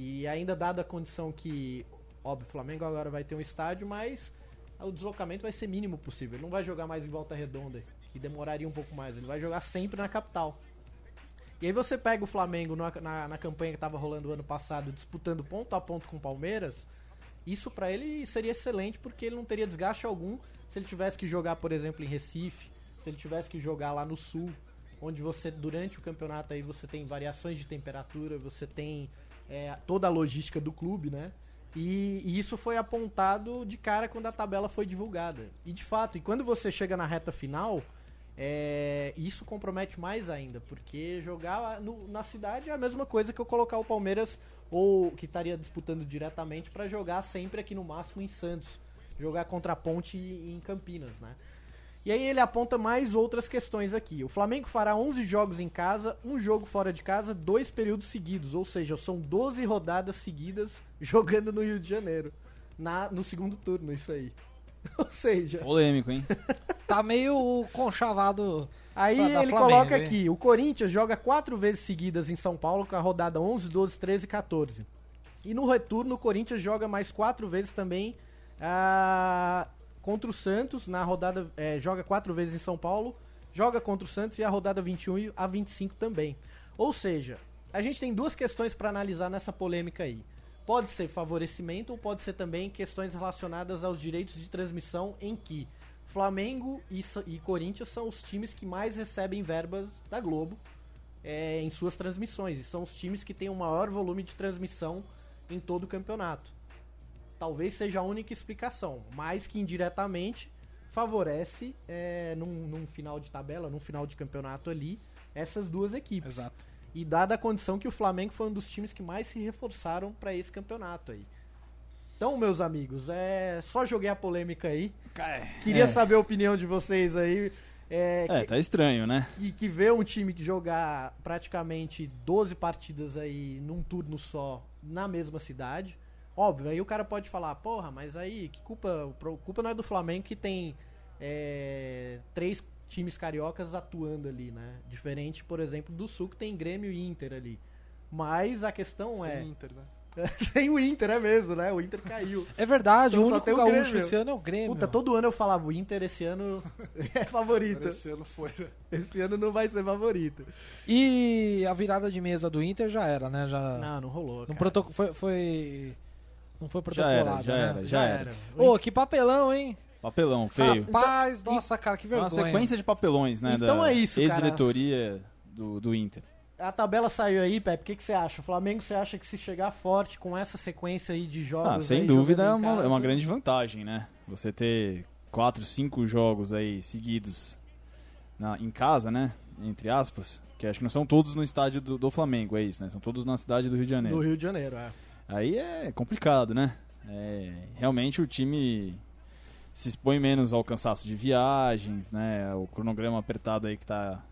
E ainda dada a condição que, óbvio, o Flamengo agora vai ter um estádio, mas o deslocamento vai ser mínimo possível. Ele não vai jogar mais em Volta Redonda, que demoraria um pouco mais. Ele vai jogar sempre na capital. E aí você pega o Flamengo na, na, na campanha que estava rolando ano passado, disputando ponto a ponto com o Palmeiras. Isso pra ele seria excelente, porque ele não teria desgaste algum se ele tivesse que jogar, por exemplo, em Recife, se ele tivesse que jogar lá no Sul, onde você, durante o campeonato aí, você tem variações de temperatura, você tem é, toda a logística do clube, né? E, e isso foi apontado de cara quando a tabela foi divulgada. E de fato, e quando você chega na reta final, é, isso compromete mais ainda, porque jogar no- na cidade é a mesma coisa que eu colocar o Palmeiras ou que estaria disputando diretamente pra jogar sempre aqui no máximo em Santos, jogar contra a Ponte em Campinas, né? E aí ele aponta mais outras questões aqui. O Flamengo fará 11 jogos em casa, um jogo fora de casa, dois períodos seguidos, ou seja, são 12 rodadas seguidas jogando no Rio de Janeiro, na, no segundo turno, isso aí. Ou seja, Polêmico, hein? Tá meio conchavado. Aí Pra ele Flamengo, coloca hein? aqui, o Corinthians joga quatro vezes seguidas em São Paulo com a rodada 11, 12, 13 e 14. E no retorno o Corinthians joga mais quatro vezes também ah, contra o Santos, na rodada eh, joga quatro vezes em São Paulo, joga contra o Santos e a rodada 21 e a 25 também. Ou seja, a gente tem duas questões para analisar nessa polêmica aí. Pode ser favorecimento ou pode ser também questões relacionadas aos direitos de transmissão em que Flamengo e, e Corinthians são os times que mais recebem verbas da Globo é, em suas transmissões. E são os times que têm o maior volume de transmissão em todo o campeonato. Talvez seja a única explicação, mas que indiretamente favorece é, num, num final de tabela, num final de campeonato ali, essas duas equipes. Exato. E dada a condição que o Flamengo foi um dos times que mais se reforçaram para esse campeonato aí. Então, meus amigos, é só joguei a polêmica aí. Queria É. saber a opinião de vocês aí. É, É, que, tá estranho, né? que, que vê um time que jogar praticamente 12 partidas aí num turno só na mesma cidade. Óbvio, aí o cara pode falar, porra, mas aí que culpa. Culpa não é do Flamengo que tem é, três times cariocas atuando ali, né? Diferente, por exemplo, do Sul que tem Grêmio e Inter ali. Mas a questão é. Sem Inter, né? Sem o Inter, é mesmo, né? O Inter caiu. É verdade, Então o único tem o gaúcho Grêmio. esse ano é o Grêmio. Puta, todo ano eu falava, o Inter esse ano é favorito. Esse ano foi, né? Esse ano não vai ser favorito. E a virada de mesa do Inter já era, né? Já. Não, não rolou. Não cara. protoco- foi, foi. Não foi Já era, protocolado, já né? era, já era. Ô, que papelão, hein? Papelão, feio. Rapaz, nossa, cara, que Foi uma vergonha. sequência de papelões, né? Então da é isso, cara. Ex-diretoria do, do Inter. A tabela saiu aí, Pepe. O que, que você acha? O Flamengo, você acha que se chegar forte com essa sequência aí de jogos? Ah, sem aí, dúvida é uma, é uma grande vantagem, né? Você ter quatro, cinco jogos aí seguidos na, em casa, né? Entre aspas. Que acho que não são todos no estádio do, do Flamengo, é isso, né? São todos na cidade do Rio de Janeiro. No Rio de Janeiro, é. Aí é complicado, né? É, realmente o time se expõe menos ao cansaço de viagens, né? O cronograma apertado aí que tá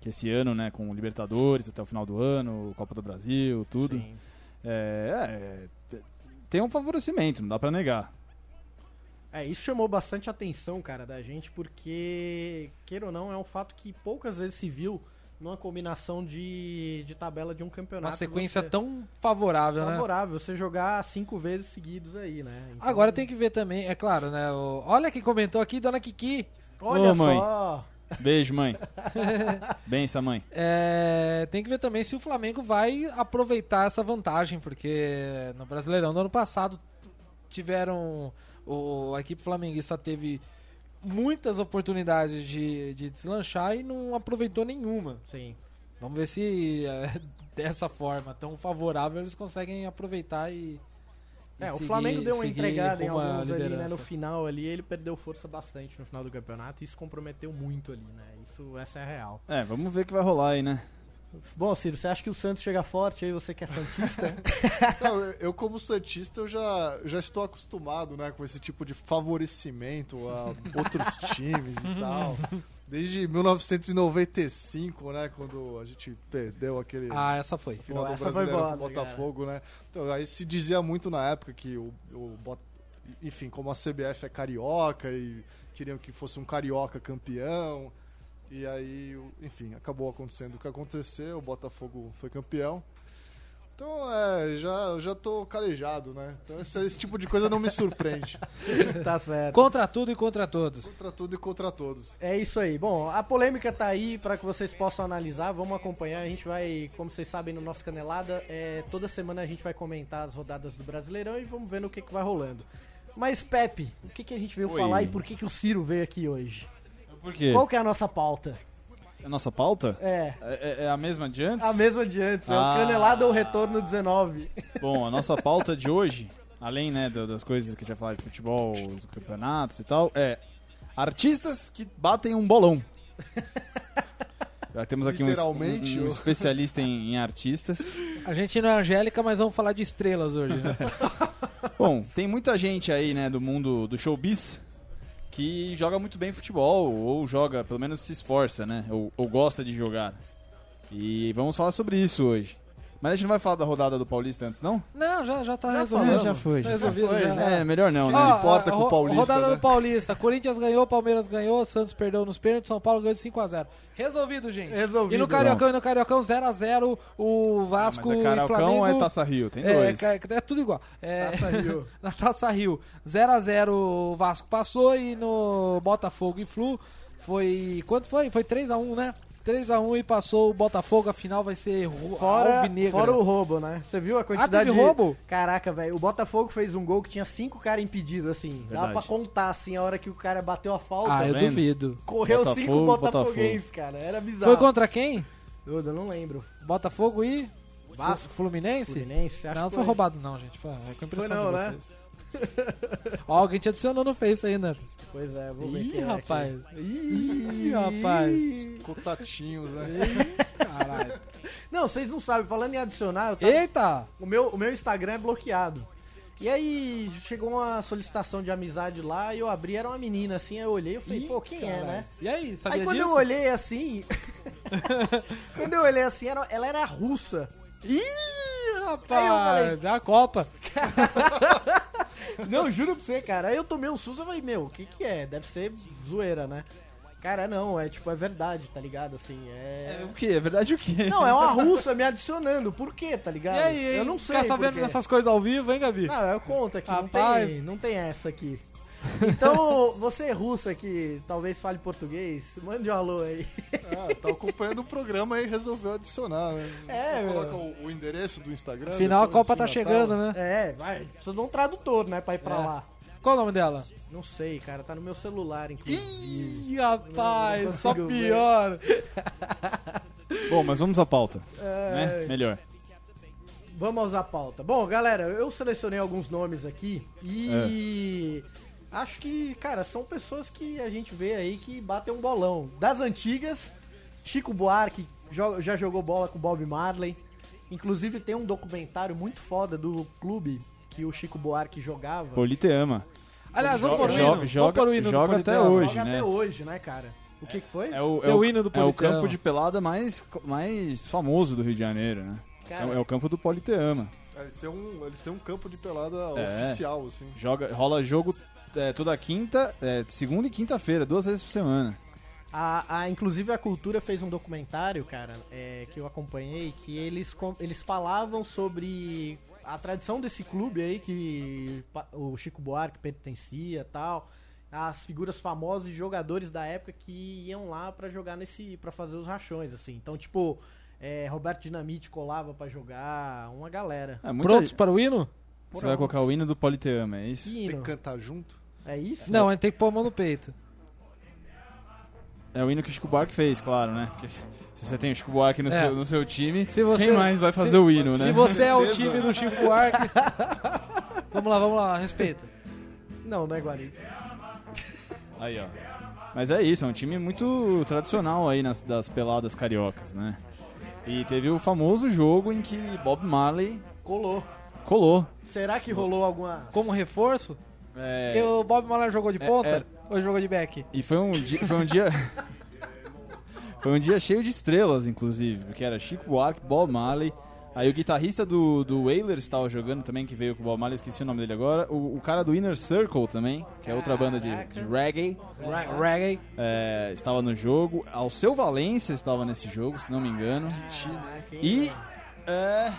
que esse ano, né, com o Libertadores até o final do ano, Copa do Brasil, tudo. É, é, tem um favorecimento, não dá pra negar. É, isso chamou bastante atenção, cara, da gente, porque, queira ou não, é um fato que poucas vezes se viu numa combinação de, de tabela de um campeonato. Uma sequência você- tão favorável, né? favorável, você jogar cinco vezes seguidos aí, né? Então, Agora tem que ver também, é claro, né? o- Olha quem comentou aqui, dona Kiki. Olha Ô, mãe. só! Beijo, mãe. Benção, mãe. É, tem que ver também se o Flamengo vai aproveitar essa vantagem, porque no Brasileirão do ano passado tiveram. O, a equipe flamenguista teve muitas oportunidades de, de deslanchar e não aproveitou nenhuma. Sim. Vamos ver se é, dessa forma tão favorável eles conseguem aproveitar e. e É, o seguir- Flamengo deu uma entregada em alguns ali, né? No final ali, ele perdeu força bastante no final do campeonato e isso comprometeu muito ali, né? Isso, essa é a real. É, vamos ver o que vai rolar aí, né? Bom, Ciro, você acha que o Santos chega forte aí, você que é Santista? Não, eu- como Santista, eu já, já estou acostumado né, com esse tipo de favorecimento a outros times e tal. Desde 1995, né, quando a gente perdeu aquele Ah, essa foi. final Pô, do essa foi Brasileirão boa, com o Botafogo, né? Então, aí se dizia muito na época que o, o Bot- enfim, como a CBF é carioca e queriam que fosse um carioca campeão. E aí, o- enfim, acabou acontecendo o que aconteceu, o Botafogo foi campeão. Então, é, já, eu já tô calejado, né? Então, esse, esse tipo de coisa não me surpreende. tá certo. Contra tudo e contra todos. Contra tudo e contra todos. É isso aí. Bom, a polêmica tá aí para que vocês possam analisar. Vamos acompanhar. A gente vai, como vocês sabem, no nosso Canelada, é, toda semana a gente vai comentar as rodadas do Brasileirão e vamos ver no que, que vai rolando. Mas, Pepe, o que, que a gente veio Oi. falar e por que, que o Ciro veio aqui hoje? Por quê? Qual que é a nossa pauta? A nossa pauta? É, É, é- é a mesma de antes? a mesma de antes. É Ah. o Canelada ou Retorno 19. Bom, a nossa pauta de hoje, além né, da- das coisas que a gente vai falar de futebol, dos campeonatos e tal, é artistas que batem um bolão. Já temos aqui um, um- um especialista em, em artistas. A gente não é Angélica, mas vamos falar de estrelas hoje, né? Bom, tem muita gente aí, né, do mundo do showbiz que joga muito bem futebol, ou joga, pelo menos se esforça, né, ou, ou gosta de jogar. E vamos falar sobre isso hoje. Mas a gente não vai falar da rodada do Paulista antes, não? Não, já, já tá Já resolvido. falamos. já foi, Tá já resolvido, foi, já. já. É, melhor não, Quem né? se importa a- com o Paulista, Rodada né? do Paulista. Corinthians ganhou, Palmeiras ganhou, Santos perdeu nos pênaltis, São Paulo ganhou de 5x0. Resolvido, gente. Resolvido. E no Cariocão, e no Cariocão 0x0, o Vasco Mas é e Caralcão Flamengo... ou é Taça Rio? Tem é, dois. ca- é tudo igual. É, Taça Rio. na Taça Rio, 0x0 o Vasco passou e no Botafogo e Flu foi... Quanto foi? Foi 3x1, né? 3x1 e passou o Botafogo, a final vai ser Fora, alvinegra. fora o roubo, né? Você viu a quantidade teve de... roubo? Caraca, velho. O Botafogo fez um gol que tinha cinco caras impedidos, assim. Dava Verdade. pra contar, assim, a hora que o cara bateu a falta. Ah, eu vendo? duvido. Correu Botafogo, cinco botafoguenses, cara. Era bizarro. Foi contra quem? Eu não lembro. Botafogo e... Vasco. Flu- Fluminense? Fluminense? Acho não, que foi roubado não, gente. Foi, é com a impressão não, de né? Ó, alguém te adicionou no Face aí, né? Pois é, vou ver Ih, quem é rapaz. aqui. Ih, rapaz. Contatinhos, né? Caralho. Não, vocês não sabem. Falando em adicionar, eu tava- Eita! o, meu, o meu Instagram é bloqueado. E aí, chegou uma solicitação de amizade lá e eu abri, era uma menina assim. Aí eu olhei e falei, pô, quem é, né? E aí, sabia Aí quando disso? eu olhei assim. quando eu olhei assim, era- ela era russa. Ih, Aí eu rapaz, falei- da Copa. Não, juro pra você, cara. Aí eu tomei um susto e falei, meu, o que que é? Deve ser zoeira, né? Cara, não, é tipo, é verdade, tá ligado? Assim, É, é. o quê? É verdade o quê? Não, é uma russa me adicionando. Por quê, tá E ligado? aí, hein? eu não sei. Ficar sabendo por quê. dessas coisas ao vivo, hein, Gabi? Não, eu conto aqui, não Rapaz. tem, não tem essa aqui. Então, você russa que talvez fale português, mande um alô aí. Ah, tá acompanhando o programa e resolveu adicionar, né? É, meu. Coloca o, o endereço do Instagram. Afinal, a Copa tá assim, chegando, Natal. né? É, vai. Precisa de um tradutor, né, pra ir pra É. lá. Qual o nome dela? Não sei, cara, tá no meu celular, inclusive. Ih, rapaz, Não só consigo ver. pior. Bom, mas vamos à pauta, É, né? Melhor. Vamos usar a pauta. Bom, galera, eu selecionei alguns nomes aqui e É. acho que, cara, são pessoas que a gente vê aí que batem um bolão. Das antigas, Chico Buarque já jogou bola com Bob Marley. Inclusive tem um documentário muito foda do clube que o Chico Buarque jogava. Politeama. Aliás, vamos Joga- pôr o hino. joga- o hino do joga até Politeama. hoje. Joga né? até hoje, né, cara? O que, que foi? É o, Tem é o hino do é o Politeama. campo de pelada mais, mais famoso do Rio de Janeiro, né? Cara, É, o- é o campo do Politeama. É, Eles têm, um, eles têm um campo de pelada É. oficial, assim. Joga, rola jogo é, toda quinta, é, segunda e quinta-feira, duas vezes por semana. A, a- inclusive a Cultura fez um documentário, cara, é, que eu acompanhei, que eles, eles falavam sobre a tradição desse clube aí, que o Chico Buarque pertencia e tal, as figuras famosas e jogadores da época que iam lá pra jogar nesse, para fazer os rachões, assim. Então, tipo, é, Roberto Dinamite colava pra jogar, uma galera. É, muita- Prontos para o hino? Você vai colocar o hino do Politeama, é isso? Tem que cantar junto? É isso? Não, a gente tem que pôr a mão no peito. É o hino que o Chico Buarque fez, claro, né? Porque se, se você tem o Chico Buarque no, É. seu, no seu time, Se você- quem mais vai fazer se- o hino, né? Se você é o time do Chico Buarque... vamos lá, vamos lá, respeita. Não, não é Guarani. Aí, ó. Mas é isso, é um time muito tradicional aí nas, das peladas cariocas, né? E teve o famoso jogo em que Bob Marley Colou. Colou. Será que rolou alguma... Como reforço, É, e o Bob Marley jogou de É, ponta é. ou jogou de back? E foi um dia. Foi um dia. foi um dia cheio de estrelas, inclusive, porque era Chico Buarque, Bob Marley. Aí o guitarrista do, do Wailers estava jogando também, que veio com o Bob Marley, esqueci o nome dele agora. O, o cara do Inner Circle também, que é outra banda de, de reggae, Ra- Reggae. é, estava no jogo. Alceu Valência estava nesse jogo, se não me engano. E é,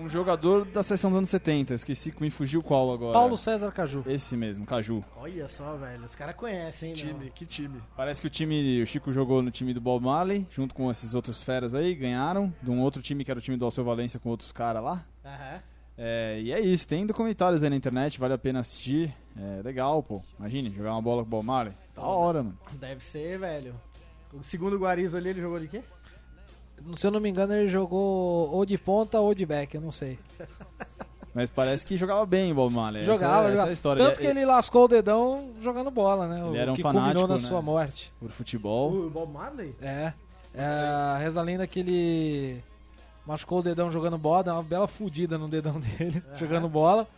um jogador da seleção dos anos 70, esqueci, me fugiu qual agora. Paulo César Caju. Esse mesmo, Caju. Olha só, velho, os caras conhecem, hein? Time, que time. Parece que o time, o Chico jogou no time do Bob Marley, junto com esses outros feras aí, ganharam. De um outro time que era o time do Alceu Valência com outros caras lá. não? Aham. É, e é isso, tem documentários aí na internet, vale a pena assistir. É legal, pô. Imagine, jogar uma bola com o Bob Marley. Da hora, mano. Deve ser, velho. O segundo Guarizo ali, ele jogou de quê? Se eu não me engano, ele jogou ou de ponta ou de back, eu não sei. Mas parece que jogava bem o Bob Marley. jogava, essa, jogava. Essa é história. Tanto que ele lascou o dedão jogando bola, né? Ele o era um que fanático, culminou na né? sua morte. Por futebol. O Bob Marley? É. é reza a lenda que ele machucou o dedão jogando bola, deu uma bela fudida no dedão dele, jogando bola.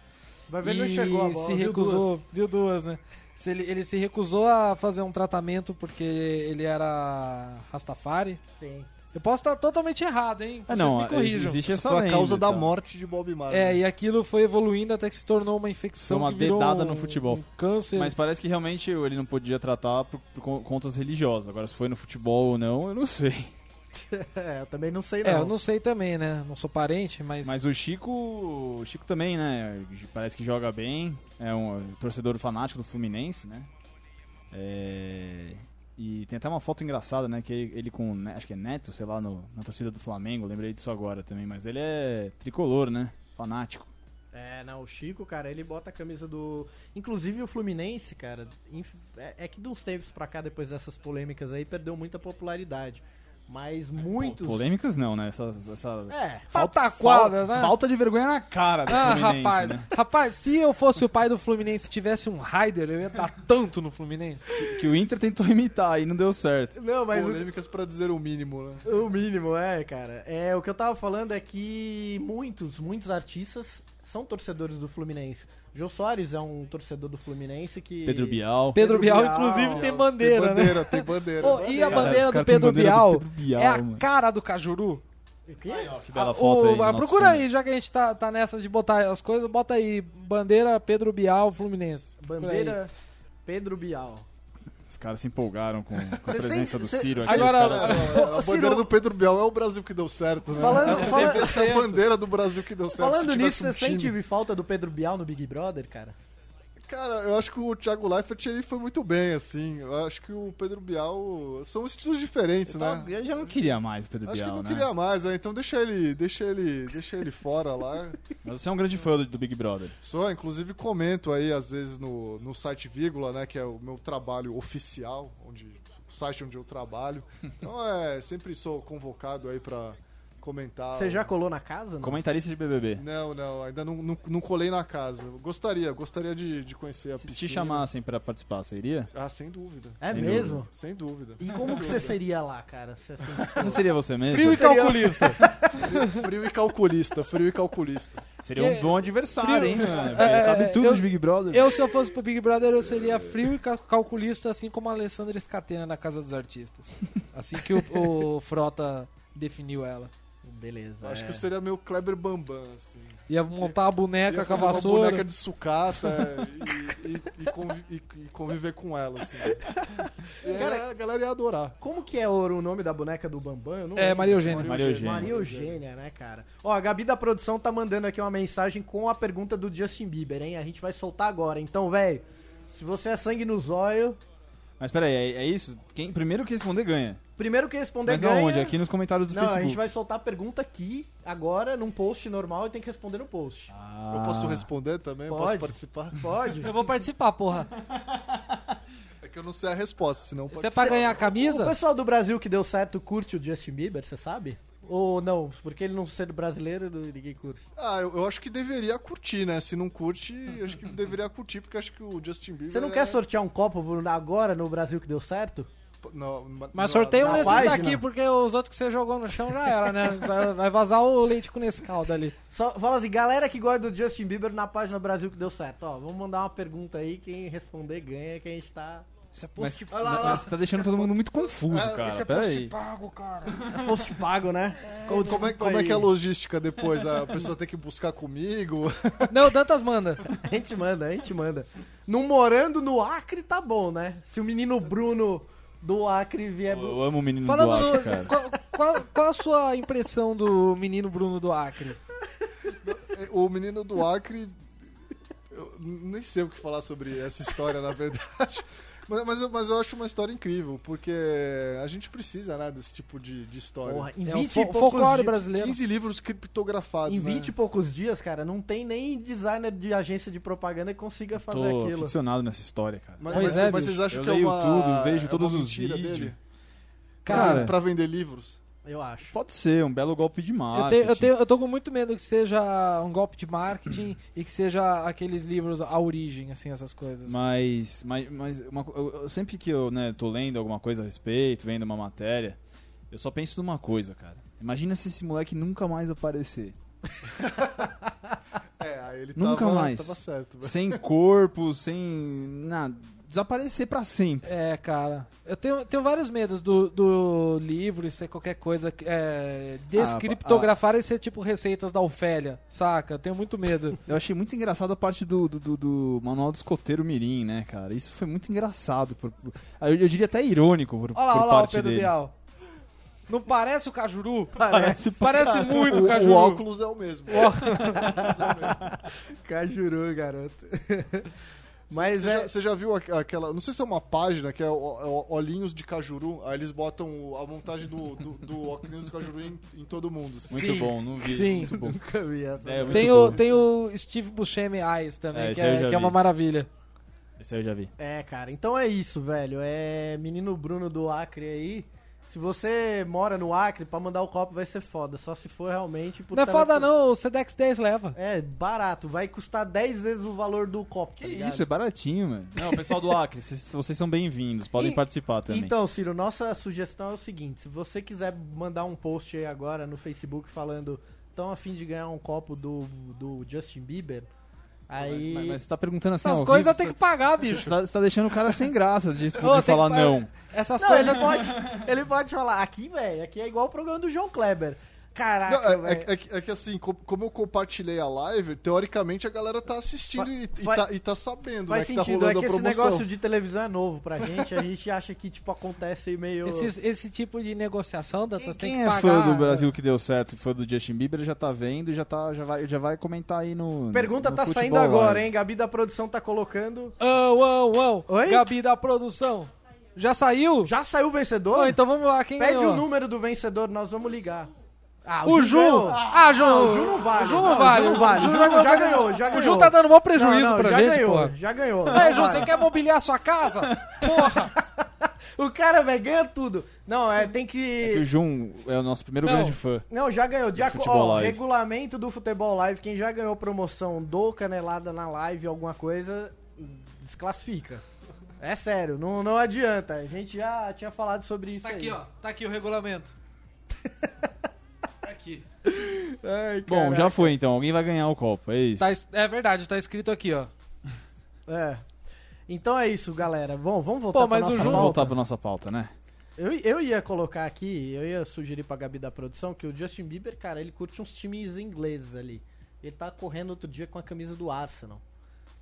Vai ver, ele e não chegou a bola, se viu recusou, viu duas, né? Ele, ele se recusou a fazer um tratamento porque ele era Rastafari. duas. Sim. Eu posso estar totalmente errado, hein? Ah, Vocês não, me corrijam. existe Essa foi a lenda, causa da então. morte de Bob Marley. É, e aquilo foi evoluindo até que se tornou uma infecção. Foi uma que virou dedada um- no futebol. Um câncer. Mas parece que realmente ele não podia tratar por, por con- contas religiosas. Agora, se foi no futebol ou não, eu não sei. É, eu também não sei, não. É, eu não sei também, né? Não sou parente, mas. Mas o Chico, o Chico também, né? Parece que joga bem. É um torcedor fanático do Fluminense, né? É, E tem até uma foto engraçada, né? Que ele, com, né, acho que é Neto, sei lá, no- na torcida do Flamengo. Lembrei disso agora também. Mas ele é tricolor, né? Fanático. É, não, o Chico, cara, ele bota a camisa do. Inclusive o Fluminense, cara, é, é que de uns tempos pra cá, depois dessas polêmicas aí, perdeu muita popularidade. Mas muitos. Polêmicas não, né? Essas, essa É, falta, né? falta de vergonha na cara do Ah, Fluminense, rapaz, né? rapaz, se eu fosse o pai do Fluminense e tivesse um Raider, eu ia dar tanto no Fluminense. Que o Inter tentou imitar e não deu certo. não, mas o, Polêmicas pra dizer o mínimo, né? o mínimo, é, cara. É, o que eu tava falando é que muitos, muitos artistas são torcedores do Fluminense. Jô Soares é um torcedor do Fluminense que. Pedro Bial. Pedro, Pedro Bial, Bial, inclusive, tem Tem bandeira, né? bandeira, tem bandeira. Ô, e a Cara, bandeira os do Pedro bandeira do Bial, Pedro Bial, é a mano. cara do Cajuru. O quê? Que bela Ah, foto o- aí. do procura fundo. aí, já que a gente tá, tá nessa de botar as coisas, bota aí, bandeira Pedro Bial Fluminense. Aí. Bandeira Pedro Bial. Os caras se empolgaram com, com a presença do cê- Ciro aqui. Agora- É, a Ciro- bandeira do Pedro Bial é o Brasil que deu certo, né? Falando- é, fala- sempre essa é a bandeira do Brasil que deu certo. Falando Se nisso, você um time- sente falta do Pedro Bial no Big Brother, cara? Cara, eu acho que o Thiago Leifert ele foi muito bem, assim. Eu acho que o Pedro Bial são estilos diferentes, Eu, né? eu já não queria mais o Pedro Acho que Bial, não né? queria mais, né? Então deixa ele, deixa ele, deixa ele fora lá. Mas você é um grande fã do, do Big Brother. Só, inclusive comento aí às vezes no, no site Vírgula, né, que é o meu trabalho oficial, onde o site onde eu trabalho. Então é, sempre sou convocado aí pra comentar. Você já colou na casa? Não? Comentarista de BBB. Não, não, ainda não, não, não colei na casa. Gostaria, gostaria de, de conhecer a Se piscina. te chamassem pra participar, você iria? Ah, sem dúvida. É Sem mesmo? Sem dúvida. E como que você seria lá, cara? Você, assim, Você seria você mesmo? Frio e Seria- calculista. Frio e calculista, frio e calculista. Seria um Que- bom adversário, Frio- hein, mano? É, sabe tudo eu- de Big Brother. Eu, se eu fosse pro Big Brother, eu seria frio e cal- calculista, assim como a Alessandra Scatena na Casa dos Artistas. Assim que o, o Frota definiu ela. Beleza. Acho é. que eu seria meio Kleber Bambam, assim. Ia montar a boneca com a fazer uma vassoura. boneca de sucata e, e- e convi- e- e conviver com ela, assim. E Cara- a galera ia adorar. Como que é o o nome da boneca do Bambam? Eu não É, lembro. Maria Eugênia. Maria Eugênia. Maria Eugênia, né, cara? Ó, a Gabi da produção tá mandando aqui uma mensagem com a pergunta do Justin Bieber, hein? A gente vai soltar agora. Então, velho, se você é sangue no zóio, Mas peraí, é, é isso? Quem, primeiro que responder ganha. Primeiro que responder Mas ganha... aonde? Aqui nos comentários do Não, Facebook. a gente vai soltar a pergunta aqui, agora, num post normal e tem que responder no post. Ah. Eu posso responder também? Eu Pode. Posso participar? Pode? Eu vou participar, porra. É que eu não sei a resposta, senão pode é pra ganhar a O camisa? pessoal do Brasil que deu certo curte o Justin Bieber, você sabe? Ou não? Porque ele não sendo brasileiro, ninguém curte. Ah, eu, eu acho que deveria curtir, né? Se não curte, eu acho que deveria curtir, porque eu acho que o Justin Bieber. Você não é- quer sortear um copo agora no Brasil que deu certo? Ma- Mas sorteio um desses página. daqui, porque os outros que você jogou no chão já era, né? Vai, vai vazar o leite com Nescau dali. Só fala assim, galera que gosta do Justin Bieber na página Brasil que deu certo. Ó, vamos mandar uma pergunta aí, quem responder ganha, que a gente tá. É Mas, post, mas- mas você tá deixando todo mundo muito confuso, É, cara. Isso é Peraí. pago, cara. é post pago, né? Como, Como é, como é que é a logística depois? A pessoa tem que buscar comigo? Não, Dantas manda. A gente manda, a gente manda. Não morando no Acre, tá bom, né? Se o menino Bruno do Acre vier. Eu amo o menino Falando do Acre, do. cara. Qual, qual, qual a sua impressão do menino Bruno do Acre? O menino do Acre. Eu nem sei o que falar sobre essa história, na verdade. Mas, mas, eu- mas eu acho uma história incrível, porque a gente precisa, né, desse tipo de, de história. Porra, em É 20 o e fo poucos folclore dias- brasileiro. 15 livros criptografados, Em né? 20 e poucos dias, cara, não tem nem designer de agência de propaganda que consiga fazer Tô aquilo. ficcionado nessa história, cara. Mas, Pois mas- é, mas vocês acham Eu que é leio uma, tudo, vejo é todos uma os vídeos. dele? Cara, pra vender livros? Eu acho. Pode ser, um belo golpe de eu, marketing. tenho, eu, tenho, eu tô com muito medo que seja um golpe de marketing e que seja aqueles livros a origem, assim, essas coisas. Mas, mas, mas uma eu- eu- sempre que eu né, tô lendo alguma coisa a respeito, vendo uma matéria, eu só penso numa coisa, cara. Imagina se esse moleque nunca mais aparecer. É, aí ele Nunca tava, mais. tava certo. Sem corpo, sem nada. Desaparecer pra sempre. É, cara. Eu tenho, tenho vários medos do, do livro e ser qualquer coisa. É, descriptografar e ser tipo receitas da Ofélia, saca? Eu tenho muito medo. Eu achei muito engraçado a parte do, do, do- do manual do escoteiro Mirim, né, cara? Isso foi muito engraçado. Por, eu, eu diria até irônico por, Olha lá, por olha lá o Pedro dele. Não Não parece o Cajuru? Parece Parece muito o O, Cajuru. o óculos é o mesmo. Cajuru, garoto. Mas você, é. já, você já viu aqu- aquela. Não sei se é uma página que é, o- é o- Olhinhos de Cajuru. Aí eles botam a montagem do, do, do Olhinhos de Cajuru em, em todo mundo. assim. Muito Sim. bom, não vi. Sim. Muito bom. Nunca vi essa. É, muito Tem bom. o, tem o Steve Buscemi Eyes também, É, que, é, que é uma vi. maravilha. Esse aí eu já vi. É, cara, então é isso, velho. É menino Bruno do Acre aí. Se você mora no Acre, pra mandar o copo vai ser foda. Só se for realmente. Não é foda não, o Sedex 10 leva. É, barato. Vai custar 10 vezes o valor do copo. Que tá isso, é baratinho, mano. Não, pessoal do Acre, vocês, vocês são bem-vindos. Podem E- participar também. Então, Ciro, nossa sugestão é o seguinte: se você quiser mandar um post aí agora no Facebook falando tão a fim de ganhar um copo do, do Justin Bieber, aí. Mas, mas- mas você tá perguntando assim, Essas coisas vivo, tem que pagar, bicho. Você tá, você tá deixando o cara sem graça de, de Ô, que falar não. Essas Não, coisas... ele pode, ele pode falar, aqui, velho, aqui é igual o programa do João Kleber. Caraca, Não, é, é- é que- é que assim, co- como eu compartilhei a live, teoricamente a galera tá assistindo e, e faz- tá, e tá sabendo Faz né, que tá sentido, é rolando que esse negócio de televisão é novo pra gente, a gente acha que, tipo, acontece meio... Esses- esse tipo de negociação, Dantas, Quem, tem quem que é pagar... fã do Brasil que deu certo, fã do Justin Bieber, já tá vendo e já, tá, já, vai, já vai comentar aí no. Pergunta no tá Futebol saindo agora, Live. hein? Gabi da produção tá colocando. Oh, oh, oh. Oi? Gabi da produção. Já saiu? Já saiu o vencedor? Ô, então vamos lá, quem Pede ganhou? o número do vencedor, nós vamos ligar. Ah, O Ju! ganhou. Ah, Ju! Não, o Ju não vale. O Ju não, Não, o vale. Ju não vale. O Ju O Ju já, já ganhou, já O ganhou. Ju tá dando maior prejuízo não, não, pra já gente, ganhou, pô. Já ganhou. Ei, Não Ju, vale. você quer mobiliar sua casa? Porra! O cara, velho, ganha tudo. Não, é, tem É que o que... Jun é o nosso primeiro Não. grande fã. Não, já ganhou. De aco- ó, Live. regulamento do Futebol Live, quem já ganhou promoção do Canelada na live, alguma coisa, desclassifica. É sério, não, não adianta. A gente já tinha falado sobre isso Tá aí. aqui, ó. Tá aqui o regulamento. Ai, Bom, já foi então. Alguém vai ganhar o copo, é isso. Tá es- é verdade, tá escrito aqui, ó. É. Então é isso, galera. Bom, vamos voltar Pô, pra mas o nossa Vamos pauta. voltar pra nossa pauta, né? Eu, eu ia colocar aqui, eu ia sugerir pra Gabi da produção que o Justin Bieber, cara, ele curte uns times ingleses ali. Ele tá correndo outro dia com a camisa do Arsenal.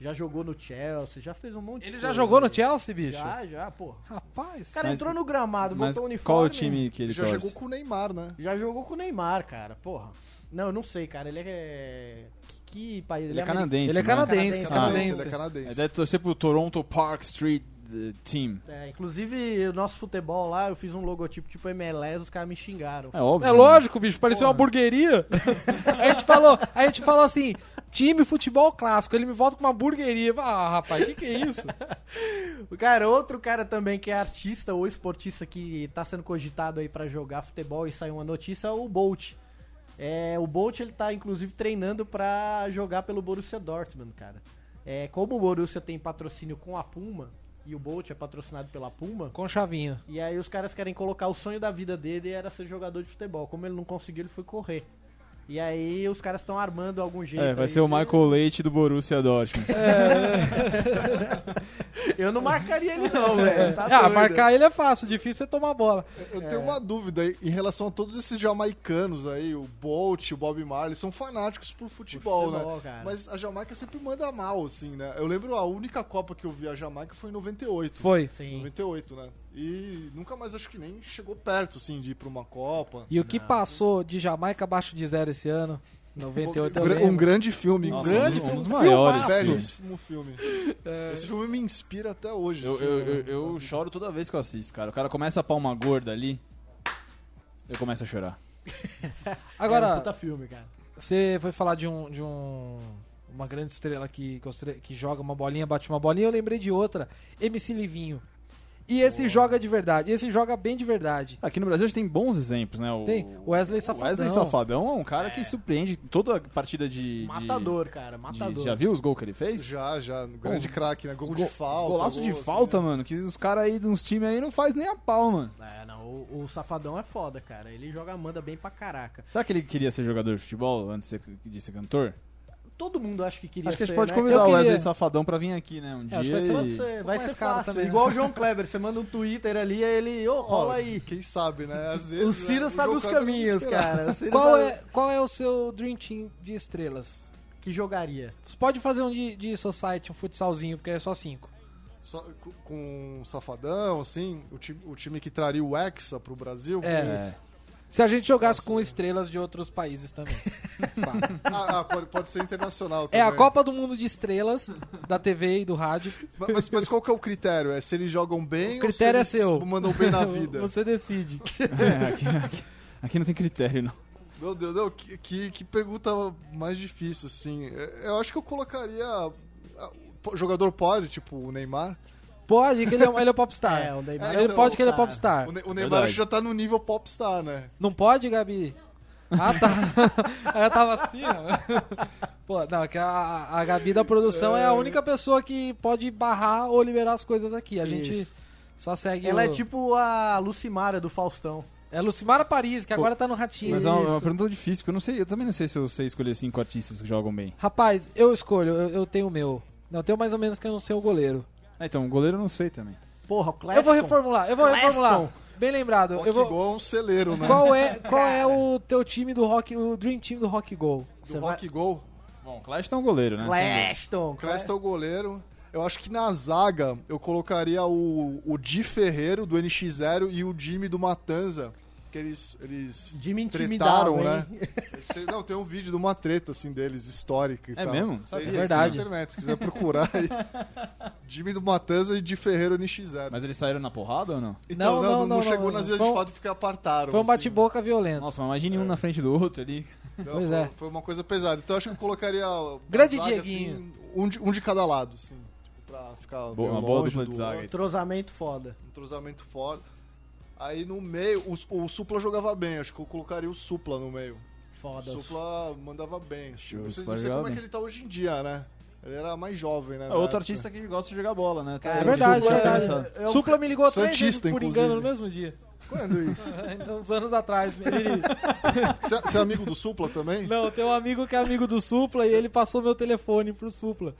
Já jogou no Chelsea, já fez um monte de Ele coisa já jogou no ali. Chelsea, bicho? Já, já, pô. Rapaz. O cara Mas- entrou no gramado, Mas botou o uniforme. qual o time que ele Ele já torce? jogou com o Neymar, né? Já jogou com o Neymar, cara, porra. Não, eu não sei, cara. Ele é. Que, que país? Ele é canadense, Ele é né? canadense, Ah, canadense. Ele é canadense. É, deve torcer pro Toronto Park Street eh, Team. É, inclusive, o nosso futebol lá, eu fiz um logotipo tipo MLS, os caras me xingaram. É óbvio. É né? lógico, bicho, parecia uma hamburgueria. a gente falou, a gente falou assim, time futebol clássico, ele me volta com uma hamburgueria. Ah, rapaz, o que, que é isso? Cara, outro cara também que é artista ou esportista que tá sendo cogitado aí pra jogar futebol e saiu uma notícia é o Bolt. É, o Bolt ele tá inclusive treinando pra jogar pelo Borussia Dortmund, cara. É, como o Borussia tem patrocínio com a Puma e o Bolt é patrocinado pela Puma, Com chavinho. e aí os caras querem colocar o sonho da vida dele era ser jogador de futebol. Como ele não conseguiu, ele foi correr. E aí os caras estão armando algum jeito. É, vai aí ser o Michael Leite do Borussia Dortmund. Eu não marcaria ele não, velho. Tá ah, doido. marcar ele é fácil, difícil é tomar a bola. Eu tenho uma dúvida em relação a todos esses jamaicanos aí, o Bolt, o Bob Marley, são fanáticos por futebol, futebol, né? cara. Mas a Jamaica sempre manda mal, assim, né? Eu lembro a única Copa que eu vi a Jamaica foi em 98. Foi. Sim. 98, né? E nunca mais acho que nem chegou perto, assim, de ir pra uma Copa. E o que passou de Jamaica abaixo de zero esse ano? 98 eu um, gra- um grande filme, Nossa, grande um dos filme, maiores. filmaço. filmes. belíssimo filme. Esse filme me inspira até hoje. Eu, assim, eu, né? eu, eu choro toda vez que eu assisto, cara. O cara começa a palma gorda ali, eu começo a chorar. é um Agora, puta filme, cara. você foi falar de um de um uma grande estrela que que joga uma bolinha, bate uma bolinha, eu lembrei de outra, MC Livinho. E esse joga de verdade, esse joga bem de verdade. Aqui no Brasil a gente tem bons exemplos, né? O, Tem Wesley o Safadão. Wesley Safadão é um cara que surpreende toda a partida de. de- Matador, cara, de- matador. já viu os gols que ele fez? Já, já. Grande craque, né? Gol Os de go- falta. Os golaços gol, de assim, falta, né? mano, que os caras aí nos times aí não faz nem a pau, mano. É, não, o, o Safadão é foda, cara. Ele joga, manda bem pra caraca. Será que ele queria ser jogador de futebol antes de ser, de ser cantor? Todo mundo acha que queria Acho que a ser, gente pode né? convidar Eu o queria. Wesley Safadão pra vir aqui, né? Um É, dia. acho que vai ser Pode e- ser, vai ser fácil. também, né? Igual o João Kleber, você manda um Twitter ali, aí ele, ô, Ó, rola aí. Quem sabe, né? Às vezes. O Ciro né, sabe João os Kleber caminhos, cara. O Qual sabe é, qual é o seu Dream Team de estrelas? Que jogaria. Você pode fazer um de, de Society, um futsalzinho, porque é só cinco. Só com- com um safadão, assim, o time, o time que traria o Hexa pro Brasil. É. É. Se a gente jogasse com estrelas de outros países também. Ah, ah, pode, pode ser internacional É também. a Copa do Mundo de Estrelas, da TV e do rádio. Mas, mas qual que é o critério? É se eles jogam bem O critério ou é se eles seu. mandam bem na vida? Você decide. É, aqui, aqui- aqui não tem critério, não. Meu Deus, não, que, que, que pergunta mais difícil, assim. Eu acho que eu colocaria... ah, Jogador pode, tipo o Neymar. Pode, que ele é, ele é popstar. É, o Neymar ele então, pode que ele é popstar. popstar. O, Ne- o Neymar já tá no nível popstar, né? Não pode, Gabi? Ah, tá. Eu tava assim, ó. Pô, não, que a, a Gabi da produção é. a única pessoa que pode barrar ou liberar as coisas aqui. A gente Isso. só segue Ela o... é tipo a Lucimara do Faustão. É Lucimara Paris, que agora tá no Ratinho. Mas é uma, é uma pergunta difícil, porque eu não sei, eu também não sei se eu sei escolher cinco artistas que jogam bem. Rapaz, eu escolho, eu, eu tenho o meu. Não, eu tenho mais ou menos que eu não sei o goleiro. Ah, então, o goleiro eu não sei também. Porra, o Cleston. Eu vou reformular, eu vou Cleston. reformular. Bem lembrado. Rock Eu vou... Go é um celeiro, né? Qual é, qual é o teu time do Rock, o Dream Team do Rock Go? Do Rock Go. Bom, o Claston é um goleiro, né? Cleston. Creston é o goleiro. Eu acho que na zaga eu colocaria o, o Di Ferreiro do NX0 e o Jimmy do Matanza. Que eles, eles Jimmy intimidava, tretaram, hein? né? Eles não, tem um vídeo de uma treta assim deles, histórica e É tal. mesmo? Sabia. tem Verdade. na internet, se quiser procurar aí. Jimmy do Matanza e Di Ferreiro NX0. Mas eles saíram na porrada ou não? Então, Não, não, não, não, não, chegou não, nas vias de um- fato porque apartaram. Foi um assim. bate-boca violento. Nossa, mas imagine um na frente do outro ali. Pois foi, é. foi uma coisa pesada. Então acho que eu colocaria. Grande zaga, Dieguinho. assim, um, de, um de cada lado, assim. Tipo, pra ficar. Boa- uma boa dupla do de zaga. outro. Entrosamento foda. entrosamento fora. Aí no meio, o, o Supla jogava bem, acho que eu colocaria o Supla no meio. O Foda. Supla mandava bem. Assim. Show, Não sei, Supla não sei como é que ele tá hoje em dia, né? Ele era mais jovem, né? É outro artista que gosta de jogar bola, né? Tá Cara, É verdade, Supla, é É o- Supla me ligou três vezes Santista, por inclusive. engano no mesmo dia. Quando isso? Uns anos atrás. Ele... Você você é amigo do Supla também? Não, tem um amigo que é amigo do Supla e ele passou meu telefone pro Supla.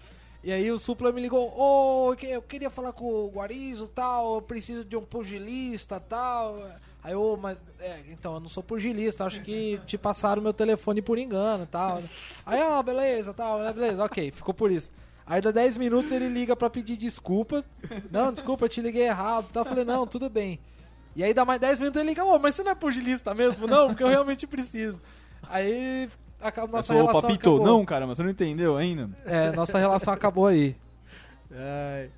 E aí o Supla me ligou, ô, que- eu queria falar com o Guarizo tal, eu preciso de um pugilista tal. Aí eu, mas, é, então, eu não sou pugilista, acho que te passaram meu telefone por engano tal. Aí, ó, beleza, tal, né, beleza, ok, ficou por isso. Aí dá 10 minutos ele liga pra pedir desculpas. Não, desculpa, eu te liguei errado. Tal. Eu falei, não, tudo bem. E aí dá mais 10 minutos ele liga, ô, mas você não é pugilista mesmo? Não, porque eu realmente preciso. Aí a Mas nossa falou, relação papito, acabou. não, cara, mas você não entendeu ainda. É, nossa relação acabou aí. Ai.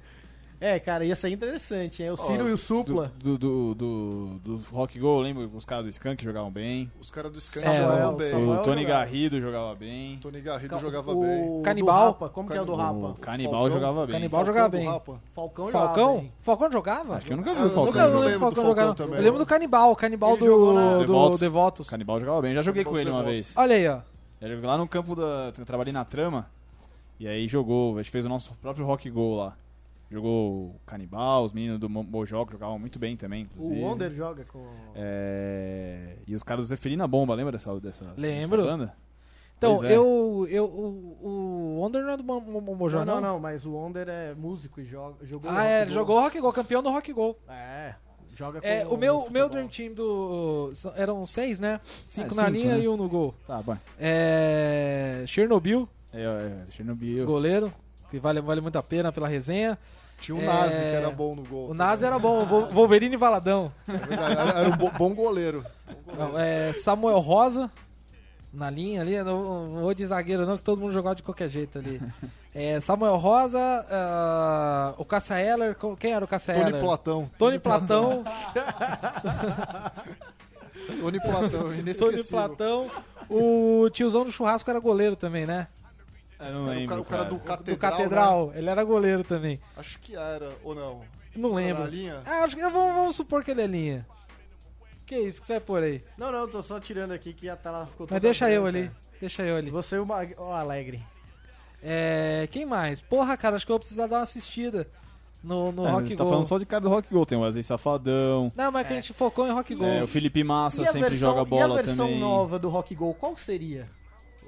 É, cara, ia ser interessante, hein? O Ciro Ó, e o Supla. Do, do, do, do, do Rock Go, lembra? Os caras do Skunk jogavam bem. Os caras do Skank É, jogavam o bem. Samuel O Tony jogava. Garrido jogava bem. Tony Garrido Ca- jogava o bem. Canibal? Rapa, como que é o do O Rapa? Canibal Falcão. jogava bem. Canibal Falcão jogava bem. Rapa. Falcão jogava Falcão? bem. Falcão jogava? Acho que eu nunca vi o eu Falcão Nunca, eu jogar. lembro do Falcão. Falcão também. Eu lembro do Canibal, o Canibal Ele jogou na- do, do Devotos. Devotos. Canibal jogava bem. Eu já joguei Canibal com ele uma vez. Olha aí, ó. Lá no campo da. Eu trabalhei na trama. E aí jogou. A gente fez o nosso próprio Rock Go lá. Jogou o Canibal, os meninos do Mo- Mojoc jogavam muito bem também, inclusive. O Wonder joga com. É... E os caras do Zeferina Bomba, lembra dessa, dessa, Lembro. dessa banda? Então, é. eu, eu. O, o Wonder não é do Mo- Mo- Mo- Mojó, Não, não, não, mas o Wonder é músico e joga, jogou. Ah, Rock é, jogou Rock Go, campeão do Rock Go. É, joga com É, o meu, no o meu. Dream Team do. Eram seis, né? Cinco É, na cinco, linha né? e um no gol. Tá, bom. É. Chernobyl, É, é, Chernobyl. goleiro, que vale, vale muito a pena pela resenha. Tinha o É, Nazi, que era bom no gol. O Nazi era bom, Wolverine e Valadão. É Era, era um bo- bom goleiro. Não, é, Samuel Rosa, na linha ali, não, não vou de zagueiro não, que todo mundo jogava de qualquer jeito ali. É, Samuel Rosa, ah, o Cassia Eller, co- quem era o Cassia Tony Eller? Platão. Tony Platão, Tony Platão, Tony inesquecível. Platão, o tiozão do churrasco era goleiro também, né? Eu não Era o lembro, cara, o cara do Catedral. do Catedral, ele era goleiro também. né? Acho que era, ou não. Não lembro. linha? Ah, acho que vamos, vamos supor que ele é linha. Que isso que você vai por aí? Não, não, tô só tirando aqui que a tela ficou Mas deixa eu ali. Deixa eu ali. Você e o Mag... ó, Alegre. É, quem mais? Porra, cara, acho que eu vou precisar dar uma assistida no, no É, Rock tá Go. falando só de cara do Rock Go. Tem o Wesley Safadão. Não, mas que a gente focou em Rock Go. é, o Felipe Massa E a sempre versão, joga e a bola versão também. nova do Rock Go, qual seria?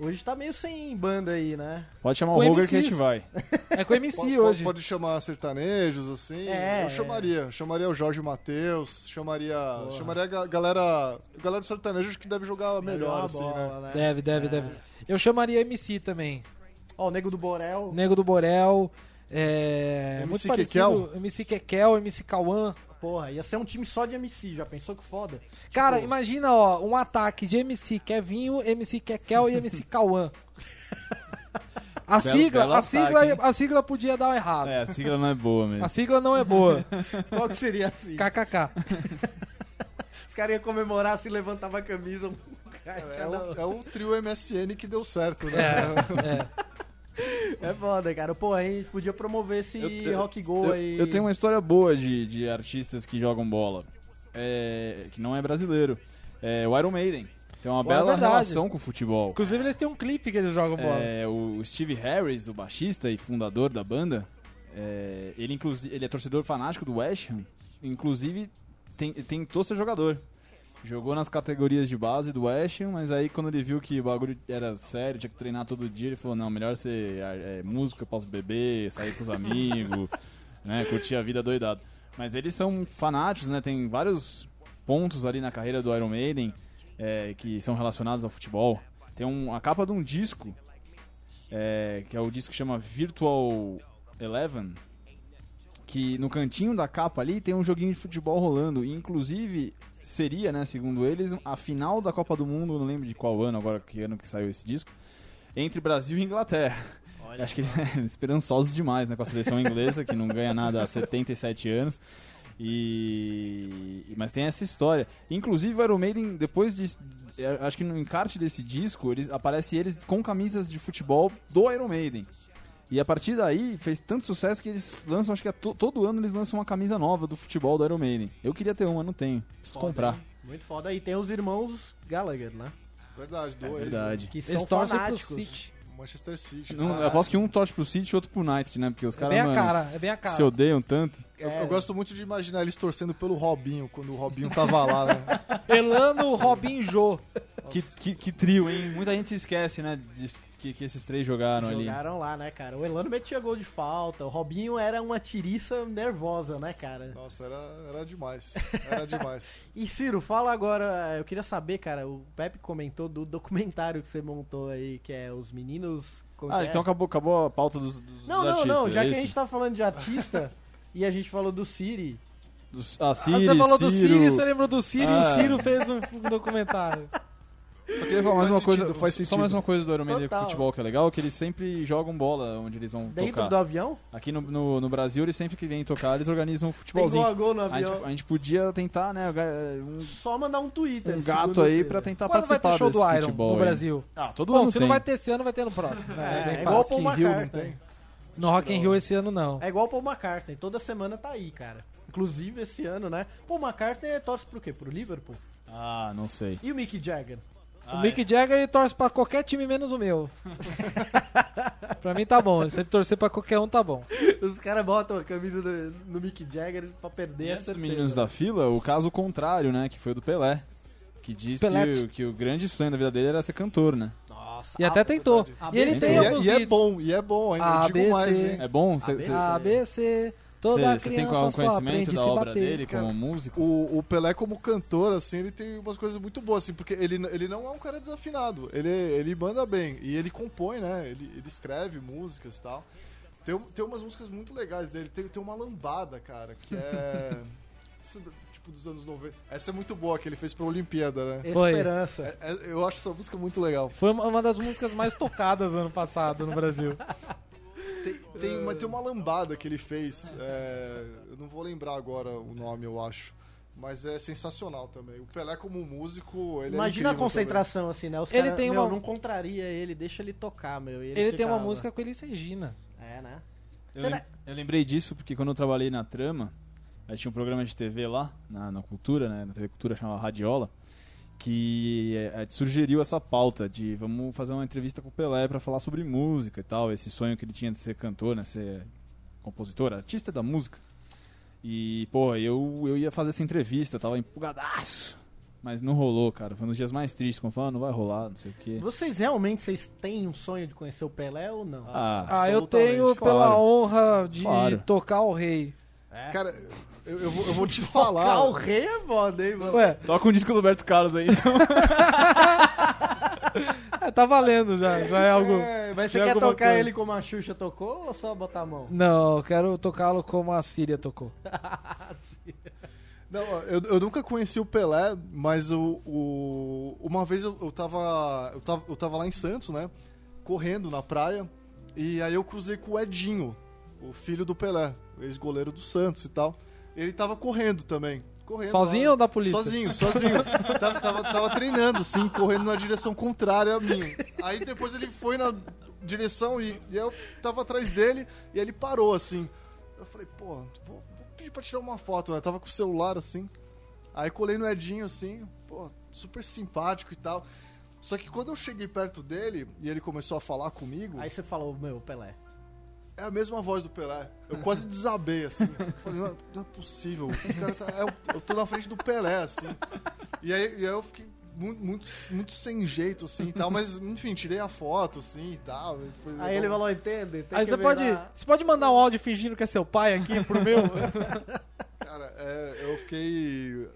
Hoje tá meio sem banda aí, né? Pode chamar Com o Roger que a gente vai. É com o MC Pode, hoje. pode chamar sertanejos, assim. É, eu chamaria. Eu chamaria o Jorge Matheus, chamaria. Chamaria a ga- galera. A galera do sertanejo acho que deve jogar melhor, assim, bola, né? né? Deve, deve, É. deve. Eu chamaria MC também. Ó, o Nego do Borel. Nego do Borel. É, MC muito parecido. Kekel. MC Kekel, MC Cauã. Porra, ia ser um time só de MC, já pensou que foda? Cara, Tipo, imagina, ó, um ataque de MC Kevinho, MC Kekel e MC Cauã. A Belo- sigla, belo a sigla, ataque, a sigla podia dar um errado. É, a sigla não é boa mesmo. A sigla não é boa. Qual que seria assim? KKK. Os caras iam comemorar se levantava a camisa. cara, É, cada o, é o trio MSN que deu certo, né? É. É foda, cara. Pô, a gente podia promover esse Eu- eu- Rock Go Eu, aí. eu tenho uma história boa de, de artistas que jogam bola. É, que não é brasileiro. É o Iron Maiden. Tem uma Pô, é bela verdade. relação com o futebol. Inclusive, eles têm um clipe que eles jogam bola. É, o Steve Harris, o baixista e fundador da banda, é, ele, inclusive, ele é torcedor fanático do West Ham. Inclusive, tem- tentou ser jogador. Jogou nas categorias de base do West mas aí quando ele viu que o bagulho era sério, tinha que treinar todo dia, ele falou, não, melhor ser é, músico, eu posso beber, sair com os amigos, né, curtir a vida doidado. Mas eles são fanáticos, né, tem vários pontos ali na carreira do Iron Maiden é, que são relacionados ao futebol. Tem um, a capa de um disco, é, que é o disco que chama Virtual Eleven, que no cantinho da capa ali tem um joguinho de futebol rolando. E inclusive seria, né, segundo eles, a final da Copa do Mundo, não lembro de qual ano agora, que ano que saiu esse disco, entre Brasil e Inglaterra. Olha Acho que eles eram esperançosos demais né, com a seleção inglesa, que não ganha nada há 77 anos. E... Mas tem essa história. Inclusive o Iron Maiden, depois de. eh, Acho que no encarte desse disco, eles, aparece eles com camisas de futebol do Iron Maiden. E a partir daí fez tanto sucesso que eles lançam, acho que é to- todo ano eles lançam uma camisa nova do futebol do Iron Maiden. Eu queria ter uma, não tenho. Preciso Foda, comprar. hein? Muito foda. E tem os irmãos Gallagher, né? Verdade, É dois. verdade. Que Eles são torcem pro. City. né? Manchester City. Não, eu aposto que um torce pro City e outro pro United, né? Porque os É caras bem a mano, cara, é bem a cara. se odeiam tanto. Eu, É. eu gosto muito de imaginar eles torcendo pelo Robinho, quando o Robinho tava lá, né? Elano, Robin Jô. Que, que, que trio, hein? Muita gente se esquece, né? De que, que esses três jogaram, ali. Jogaram lá, né, cara? O Elano metia gol de falta, o Robinho era uma tiriça nervosa, né, cara? Nossa, era, era demais. Era demais. E Ciro, fala agora, eu queria saber, cara, o Pepe comentou do documentário que você montou aí, que é Os Meninos... como Ah, é? então acabou, acabou a pauta dos, dos Não, não, artistas, não, já é que a isso? gente tá falando de artista e a gente falou do Siri, Dos, ah, Ah, Siri, você falou do Ciro. Siri, você lembrou do Siri, Ah. o Ciro fez um documentário. Só queria falar mais Faz uma coisa, sentido, faz só sentido. mais uma coisa do Iron Man Total. Futebol que é legal, que eles sempre jogam bola onde eles vão dentro tocar. do avião, Aqui no, no, no Brasil, eles sempre que vêm tocar, eles organizam um tem futebolzinho. gol a gol no A gente, avião. a gente podia tentar, né, um, Só mandar um Twitter. um gato aí você. pra tentar Quando vai participar ter show do Iron futebol no. Brasil? Ah, todo Bom, ano se tem. não vai ter esse ano, vai ter no próximo. né? É, bem é igual fácil. o Paul Rio, não tem? No Rock in Rio esse ano não. É igual o Paul McCartney, toda semana tá aí, cara. Inclusive esse ano, né? Paul McCartney torce pro quê? Pro Liverpool? Ah, não sei. E o Mick Jagger? O Mick Jagger ele torce pra qualquer time menos o meu. pra mim tá bom. Se ele torcer pra qualquer um, tá bom. Os caras botam a camisa do, do Mick Jagger pra perder E a esses certeza. meninos da fila, o caso contrário, né, que foi o do Pelé. Que diz que o, que o grande sonho da vida dele era ser cantor, né? Nossa. E até ah, tentou. E ele tem e, é, alguns e é hits. bom, e é bom ainda. A, eu digo B, mais, hein? É bom? Cê, A, B, cê- A, B, C. Toda Você tem criança um só conhecimento da obra bater. dele Cara, como músico? O, o Pelé, como cantor, assim, ele tem umas coisas muito boas, assim, porque ele, ele não é um cara desafinado. Ele, ele manda bem. E ele compõe, né? Ele, ele escreve músicas e tal. Tem, tem umas músicas muito legais dele. Tem, tem uma lambada, cara, que é. tipo, dos anos 90. Essa é muito boa, que ele fez pra Olimpíada, né? Foi. Esperança. É- é- eu acho essa música muito legal. Foi uma uma das músicas mais tocadas ano passado no Brasil. Tem, tem, uma, tem uma lambada que ele fez. é, eu não vou lembrar agora o nome, eu acho. Mas é sensacional também. O Pelé, como músico, ele Imagina é a concentração, assim, né? Os Ele cara, tem meu, uma- não contraria ele, deixa ele tocar, meu. Ele, Ele tem uma música com Elis Regina. É, né? Eu, Será- lem- eu lembrei disso porque quando eu trabalhei na Trama, a gente tinha um programa de TV lá, na, na Cultura, né? Na TV Cultura chamava Radiola, que eh, sugeriu essa pauta de vamos fazer uma entrevista com o Pelé pra falar sobre música e tal, esse sonho que ele tinha de ser cantor, né? Ser compositor, artista da música. E, pô, eu, eu ia fazer essa entrevista, tava empolgadaço. Mas não rolou, cara. Foi um dos dias mais tristes, como eu falava, não vai rolar, não sei o quê. Vocês realmente vocês têm um sonho de conhecer o Pelé ou não? Ah, Ah, eu tenho pela claro. honra de Claro. tocar o rei. É. Cara, eu, eu vou, eu vou te Tocar falar. o rei é foda, hein, mano? Ué, toca um disco do Roberto Carlos aí, então. é, tá valendo já. Já é algo. É, mas você é quer tocar coisa. ele como a Xuxa tocou ou só botar a mão? Não, eu quero tocá-lo como a Síria tocou. Não, eu, eu nunca conheci o Pelé, mas o, o- uma vez eu, eu, tava, eu, tava, eu tava lá em Santos, né? Correndo na praia. E aí eu cruzei com o Edinho, o filho do Pelé, o ex-goleiro do Santos e tal. Ele tava correndo também. Correndo Sozinho lá. ou da polícia? Sozinho, sozinho. tava, tava, tava treinando, sim, correndo na direção contrária a mim. Aí depois ele foi na direção e, e eu tava atrás dele e ele parou, assim. Eu falei, pô, vou, vou pedir pra tirar uma foto, né? Tava com o celular, assim. Aí colei no Edinho, assim, pô, super simpático e tal. Só que quando eu cheguei perto dele e ele começou a falar comigo, Aí você falou, meu, Pelé. É a mesma voz do Pelé. Eu quase desabei, assim. Falei, não, não é possível. O cara tá, é, eu- eu tô na frente do Pelé, assim. E aí, e aí eu fiquei muito, muito, muito sem jeito, assim e tal. Mas, enfim, tirei a foto, assim e tal. e foi Aí ele falou, entende? Tem Aí que você pode, você pode mandar um áudio fingindo que é seu pai aqui pro meu? Cara, é, eu fiquei.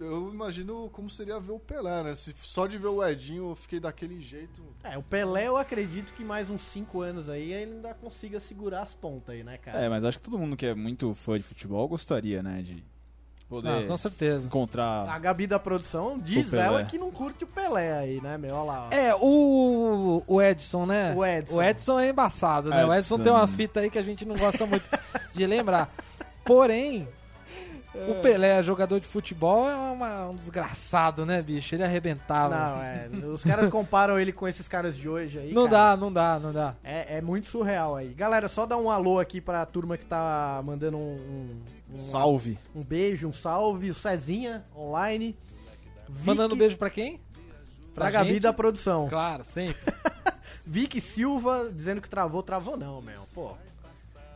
Eu imagino como seria ver o Pelé, né? Se só de ver o Edinho eu fiquei daquele jeito. É, o Pelé eu acredito que mais uns 5 anos aí ele ainda consiga segurar as pontas aí, né, cara? É, mas acho que todo mundo que é muito fã de futebol gostaria, né? De poder Ah, com certeza. A encontrar. Gabi da produção diz O ela que não curte o Pelé aí, né, meu? Olha lá. ó. É, o, o Edson, né? O Edson. O Edson é embaçado, né? O Edson Edson. tem umas fitas aí que a gente não gosta muito de lembrar. Porém, o Pelé, jogador de futebol, é uma- um desgraçado, né, bicho? Ele arrebentava. Não, é. Os caras comparam ele com esses caras de hoje aí. Não cara. dá, não dá, não dá. É, é muito surreal aí. Galera, só dá um alô aqui pra turma que tá mandando um, um, um- Salve. um beijo, um salve. O Cezinha, online. Vicky, Mandando beijo pra quem? pra Gabi gente? da produção. Claro, sempre. Vicky Silva dizendo que travou, travou não, meu. Pô.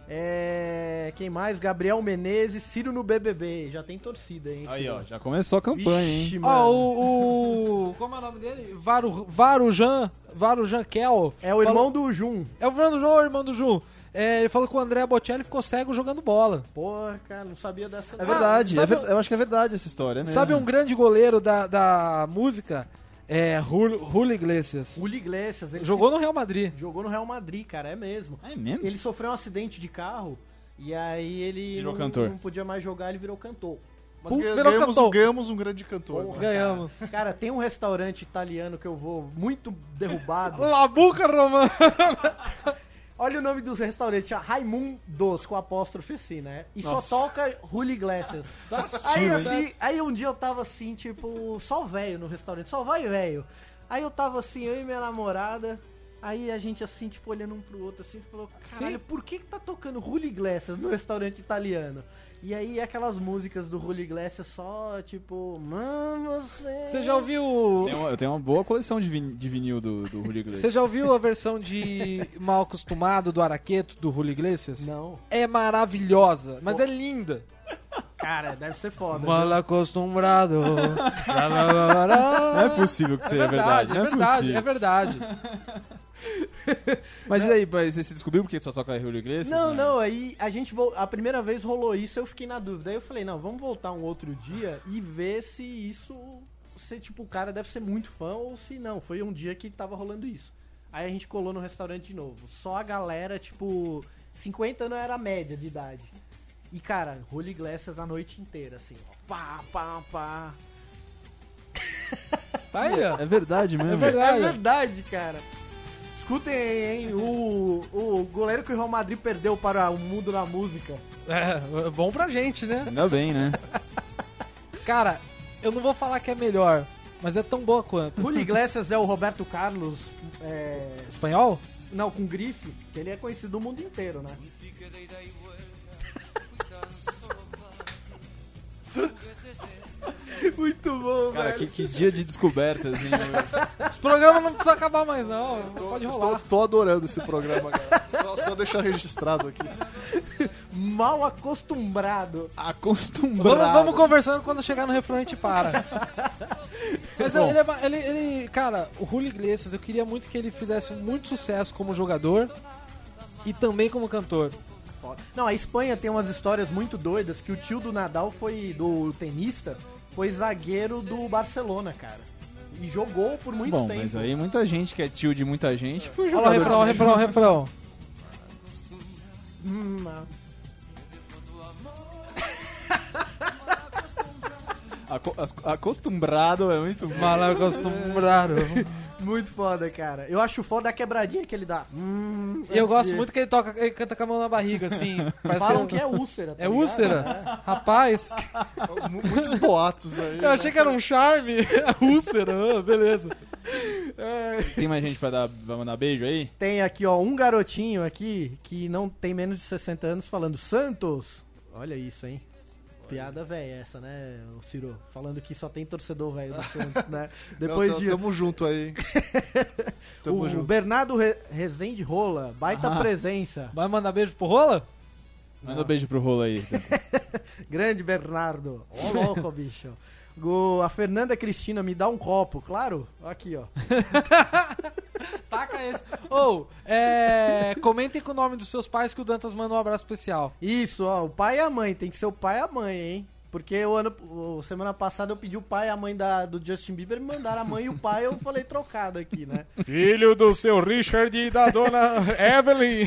É, quem mais? Gabriel Menezes, Ciro no BBB. Já tem torcida, hein? Aí, Ciro? ó, já começou a campanha, hein? Vixe, Ó, o, o- Como é o nome dele? Varu, Varujan. Varujan Kel. É o irmão do Jun. É o Fernando Jun, o irmão do Jun. É, ele falou que o André Bocelli ficou cego jogando bola. Porra, cara, não sabia dessa. É verdade, sabe é ver- eu acho que é verdade essa história. É Sabe um grande goleiro da, da música? É Julio Iglesias. Julio Iglesias. Ele Jogou no Real Madrid. se- jogou no Real Madrid, cara, é mesmo. É mesmo? Ele sofreu um acidente de carro e aí ele Virou não, cantor. não podia mais jogar, ele virou cantor. Mas Pum, ganha- virou ganhamos, cantor. ganhamos um grande cantor. Porra, Ganhamos. Cara. Cara, tem um restaurante italiano que eu vou muito derrubado. Labuca Romana. Olha o nome do restaurante, Raimundos, com apóstrofe assim, né? E Nossa. só toca Julio Iglesias. Tá aí, assistindo, assim, aí um dia eu tava assim, tipo, só velho no restaurante, só vai velho. Aí eu tava assim, eu e minha namorada, aí a gente assim, tipo, olhando um pro outro, assim, falou, caralho, por que que tá tocando Julio Iglesias no restaurante italiano? E aí aquelas músicas do Julio Iglesias só, tipo, mano, você... Você já ouviu. Tem uma- eu tenho uma boa coleção de, vin- de vinil do, do Julio Iglesias. Você já ouviu a versão de Mal Acostumado do Araqueto do Julio Iglesias? Não, É maravilhosa, mas é linda. cara, deve ser foda. Mal viu? acostumado. Não é possível que seja verdade, é não é, verdade, possível. é verdade. Mas e aí, mas você descobriu porque só toca Julio Iglesias? Não, né? não, aí a gente a primeira vez rolou isso, eu fiquei na dúvida. Aí eu falei, não, vamos voltar um outro dia e ver se isso se tipo o cara deve ser muito fã ou se não, foi um dia que tava rolando isso. Aí a gente colou no restaurante de novo. Só a galera, tipo, 50 anos era a média de idade. E cara, Julio Iglesias a noite inteira assim, ó. Pá, pá, pá. Tá aí, ó. É verdade mesmo. É verdade. É verdade, cara. Escutem aí, hein? O, o goleiro que o Real Madrid perdeu para o mundo da música. É, é bom pra gente, né? Ainda bem, né? Cara, eu não vou falar que é melhor, mas é tão boa quanto. Julio Iglesias é o Roberto Carlos, é, Espanhol? não, com grife, que ele é conhecido no mundo inteiro, né? Muito bom, Cara, velho. que, que dia de descobertas, hein? Esse programa não precisa acabar mais, não. Pode Estou, rolar. estou adorando esse programa, cara. Só, só deixar registrado aqui. Mal acostumado. Acostumbrado. Vamos, vamos conversando quando chegar no refrão a gente para. Mas ele, é ele, ele- cara, o Julio Iglesias, eu queria muito que ele fizesse muito sucesso como jogador e também como cantor. Foda. Não, a Espanha tem umas histórias muito doidas que o tio do Nadal foi, do tenista, foi zagueiro do Barcelona, cara. E jogou por muito Bom, tempo. mas aí muita gente que é tio de muita gente foi Olha lá refrão, refrão, refrão. Hum, as- Acostumbrado é muito bom. Mal acostumbrado. Muito foda, cara. Eu acho foda a quebradinha que ele dá. Hum, E eu antes gosto de- muito que ele toca, ele canta com a mão na barriga, assim. Falam que que é úlcera. tá é ligado? úlcera. Rapaz, Mu- Muitos boatos aí. eu achei que era um charme. É úlcera, ah, beleza. Tem mais gente pra, dar, pra mandar beijo aí? Tem aqui, ó, um garotinho aqui que não tem menos de 60 anos falando Santos. Olha isso, hein? Piada velha essa, né, o Ciro? Falando que só tem torcedor velho do Santos, né? Depois Não, de... Tamo junto aí. hein? Tamo o junto. Bernardo Re Rezende Rola, baita Ah. presença. Vai mandar beijo pro Rola? Manda beijo pro rolo aí. Grande Bernardo. Ô louco, bicho. Go- a Fernanda Cristina me dá um copo, claro. Aqui, ó. Taca esse. Ou, é. Comentem com o nome dos seus pais que o Dantas manda um abraço especial. Isso, ó, o pai e a mãe, tem que ser o pai e a mãe, hein? Porque o ano, o- semana passada eu pedi o pai e a mãe da, do Justin Bieber me mandaram a mãe e o pai, eu falei trocado aqui, né? Filho do seu Richard e da dona Evelyn.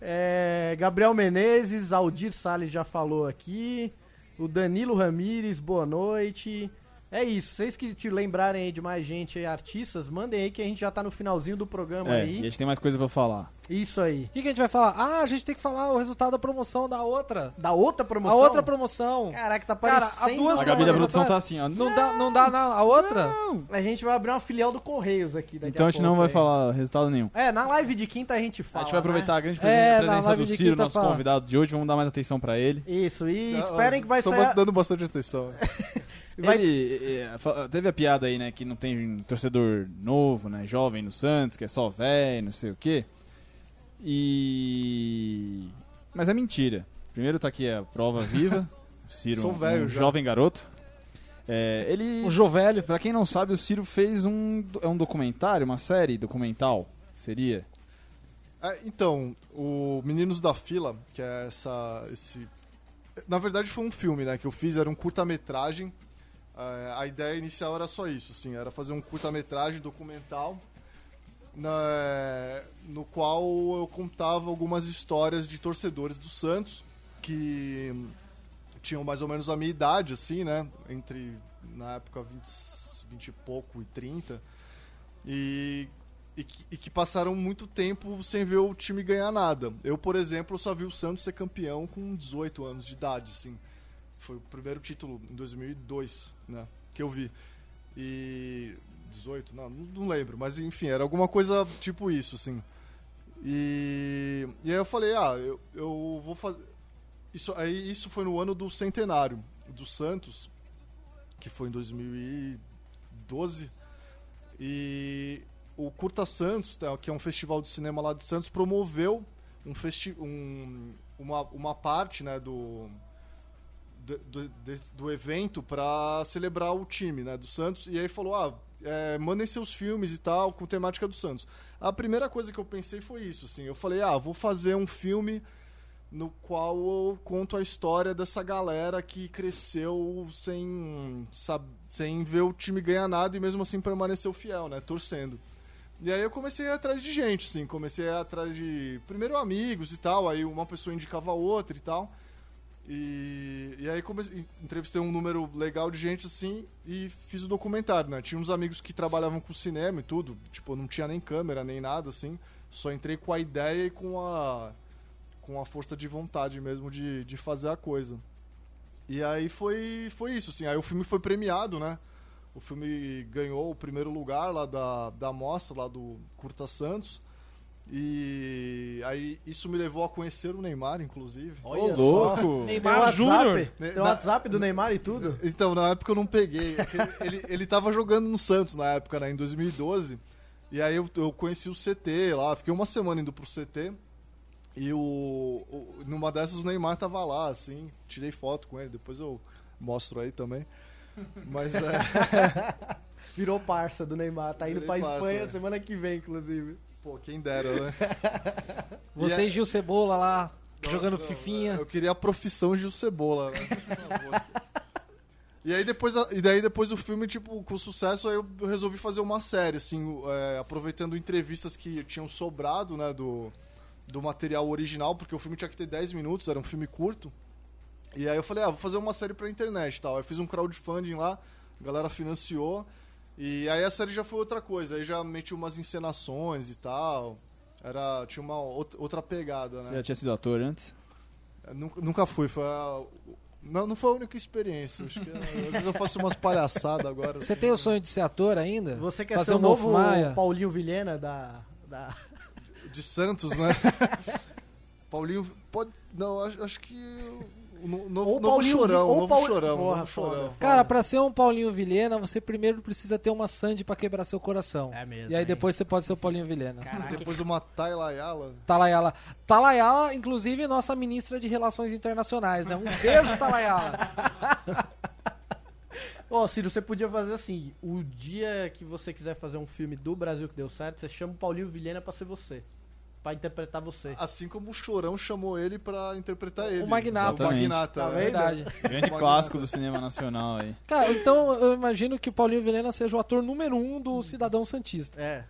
É, Gabriel Menezes, Aldir Salles já falou aqui. O Danilo Ramires, boa noite. É isso, vocês que te lembrarem aí de mais gente aí, artistas, mandem aí que a gente já tá no finalzinho do programa É, e a aí. gente tem mais coisa pra falar. Isso aí. O que, que a gente vai falar? Ah, a gente tem que falar o resultado da promoção da outra. Da outra promoção? A outra promoção. Caraca, tá Cara, parecendo... duas A Gabi da produção atrás- tá assim, ó. Não dá, não dá na a outra? A gente vai abrir uma filial do Correios aqui daqui Então a gente não vai aí. falar resultado nenhum. É, na live de quinta a gente A fala. gente vai aproveitar né? a grande É, presença, live do Ciro, nosso fala. convidado de hoje. Vamos dar mais atenção pra ele. Isso, e Ah, esperem que vai Tamo sair. dando bastante atenção. Vai- Ele eh, fa- teve a piada aí, né, que não tem torcedor novo, né, jovem no Santos, que é só velho, não sei o quê. E Mas é mentira. Primeiro tá aqui a prova viva. O Ciro, Sou um, velho um jovem garoto. É, ele, O Jovelho. pra quem não sabe, o Ciro fez um, é um documentário, uma série documental, seria? É, então, o Meninos da Fila, que é essa. Esse... Na verdade foi um filme, né? Que eu fiz, era um curta-metragem. É, a ideia inicial era só isso, assim, era fazer um curta-metragem documental na- no qual eu contava algumas histórias de torcedores do Santos que tinham mais ou menos a minha idade, assim, né? Entre, na época, 20, 20 e pouco e 30. E, e, que, e que passaram muito tempo sem ver o time ganhar nada. Eu, por exemplo, só vi o Santos ser campeão com 18 anos de idade, assim. Foi o primeiro título em 2002, né? Que eu vi. E... 18? Não, não lembro. Mas, enfim, era alguma coisa tipo isso, assim. E, e aí eu falei, ah, eu, eu vou fazer... Isso, aí, isso foi no ano do centenário do Santos, que foi em 2012. E o Curta Santos, tá, que é um festival de cinema lá de Santos, promoveu um festi um, uma, uma parte né, do, do, do, evento para celebrar o time né, do Santos. E aí falou: ah, é, mandem seus filmes e tal, com temática do Santos. A primeira coisa que eu pensei foi isso. Assim, eu falei: ah, vou fazer um filme no qual eu conto a história dessa galera que cresceu sem, sab- sem ver o time ganhar nada e mesmo assim permaneceu fiel, né? Torcendo. E aí eu comecei atrás de gente, assim, comecei atrás de primeiro amigos e tal, aí uma pessoa indicava a outra e tal. E, e aí comecei, entrevistei um número legal de gente assim e fiz o documentário, né? Tinha uns amigos que trabalhavam com cinema e tudo, tipo, não tinha nem câmera, nem nada assim. Só entrei com a ideia e com a com a força de vontade mesmo de, de fazer a coisa. E aí foi, foi isso, assim. Aí o filme foi premiado, né? O filme ganhou o primeiro lugar lá da, da mostra, lá do Curta Santos. E aí isso me levou a conhecer o Neymar, inclusive. Olha Ô, só. louco! Neymar Júnior. Tem Na- WhatsApp do Neymar e tudo? Então, na época eu não peguei. É Ele, ele, ele tava jogando no Santos na época, né? Em 2012. E aí eu, eu conheci o CT lá, fiquei uma semana indo pro CT. E o, o- numa dessas o Neymar tava lá, assim, tirei foto com ele, depois eu mostro aí também. Mas é, Virou parça do Neymar. Tá indo Virei pra parça, Espanha é. semana que vem, inclusive. pô, quem dera, né? Você E Gil Cebola lá, jogando Nossa, fifinha. Eu queria a profissão de Cebola, né? E aí depois, e daí depois do filme, tipo, com sucesso, aí eu resolvi fazer uma série, assim, é, aproveitando entrevistas que tinham sobrado, né, do, do material original, porque o filme tinha que ter 10 minutos, era um filme curto. E aí eu falei, ah, vou fazer uma série pra internet e tal. Aí eu fiz um crowdfunding lá, a galera financiou. E aí a série já foi outra coisa, aí já meti umas encenações e tal. Era, tinha uma outra pegada, Você né? já tinha sido ator antes? Eu Nunca, nunca fui, foi a, não, não foi a única experiência. Acho que, às vezes eu faço umas palhaçadas agora. Você assim, tem o né? sonho de ser ator ainda? Você quer Fazer ser o um novo Maia? Paulinho Vilhena da... da... De Santos, né? Paulinho, pode. Não, acho, acho que. No- novo, Ou novo Paulinho chorão, ou novo Paul- chorão, Porra, novo chorão. foda. Cara, pra ser um Paulinho Vilhena, você primeiro precisa ter uma Sandy pra quebrar seu coração. É mesmo, E aí hein? depois você pode ser o Paulinho Vilhena. Caraca, Depois uma Tailayala. Talayala. Talayala, inclusive, nossa ministra de Relações Internacionais, né? Um beijo, Talayala. Ó, Ciro, você podia fazer assim: o dia que você quiser fazer um filme do Brasil que deu certo, você chama o Paulinho Vilhena pra ser você. Pra interpretar você. Assim como o Chorão chamou ele pra interpretar ele. Magnata. O Magnata. Tá é. vendo? Verdade. Grande clássico do cinema nacional aí. Cara, então eu imagino que o Paulinho Vilhena seja o ator número um do Cidadão Santista. É.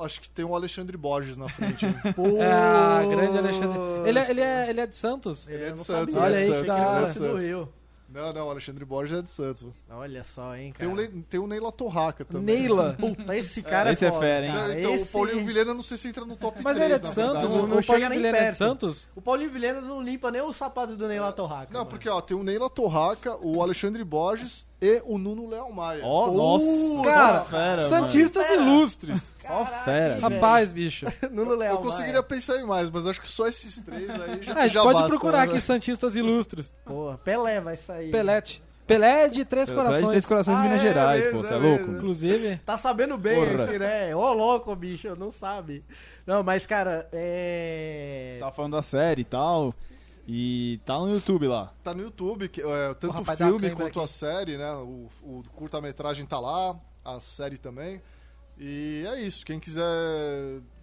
Acho que tem o Alexandre Borges na frente. Pô, Ah, grande Alexandre. Ele é, ele é, ele é de Santos? Ele é de Santos, sabia. ele é de que Santos, ele ele é do. Rio. Não, não, o Alexandre Borges é de Santos. Olha só, hein, Tem cara. o, Le- tem o Neila Torraca também. Neila. Puta, esse cara Esse é foda, fera, hein? cara. Não, então, Esse- o Paulinho Vilhena não sei se entra no top Mas 3, ele é de Santos? verdade. O, não o Paulinho Vilhena é de. Santos? O Paulinho Vilhena não limpa nem o sapato do Neila Torraca. Não, mano. porque ó, tem o Neila Torraca, o Alexandre Borges e o Nuno Leal Maia. Ó, Uh, nossa, Cara, só fera, Santistas Fera. ilustres. Só fera. velho. Rapaz, bicho. Nuno Leal Eu conseguiria pensar em mais, mas acho que só esses três aí já, Ah, gente já pode basta, procurar né? aqui Santistas ilustres. Porra, Pelé vai sair. Pelete. Pelé é de Três Pelé Corações. de Três Corações Ah, Minas é Gerais, mesmo, pô, você é é louco? mesmo. Inclusive, Tá sabendo bem aqui, né? Ô, louco, bicho, não sabe. Não, mas, cara, é... Tava falando da série e tal. E tá no YouTube lá. Tá no YouTube, que, é, tanto o filme quanto aqui. a série, né? O, o curta-metragem tá lá, a série também. E é isso, quem quiser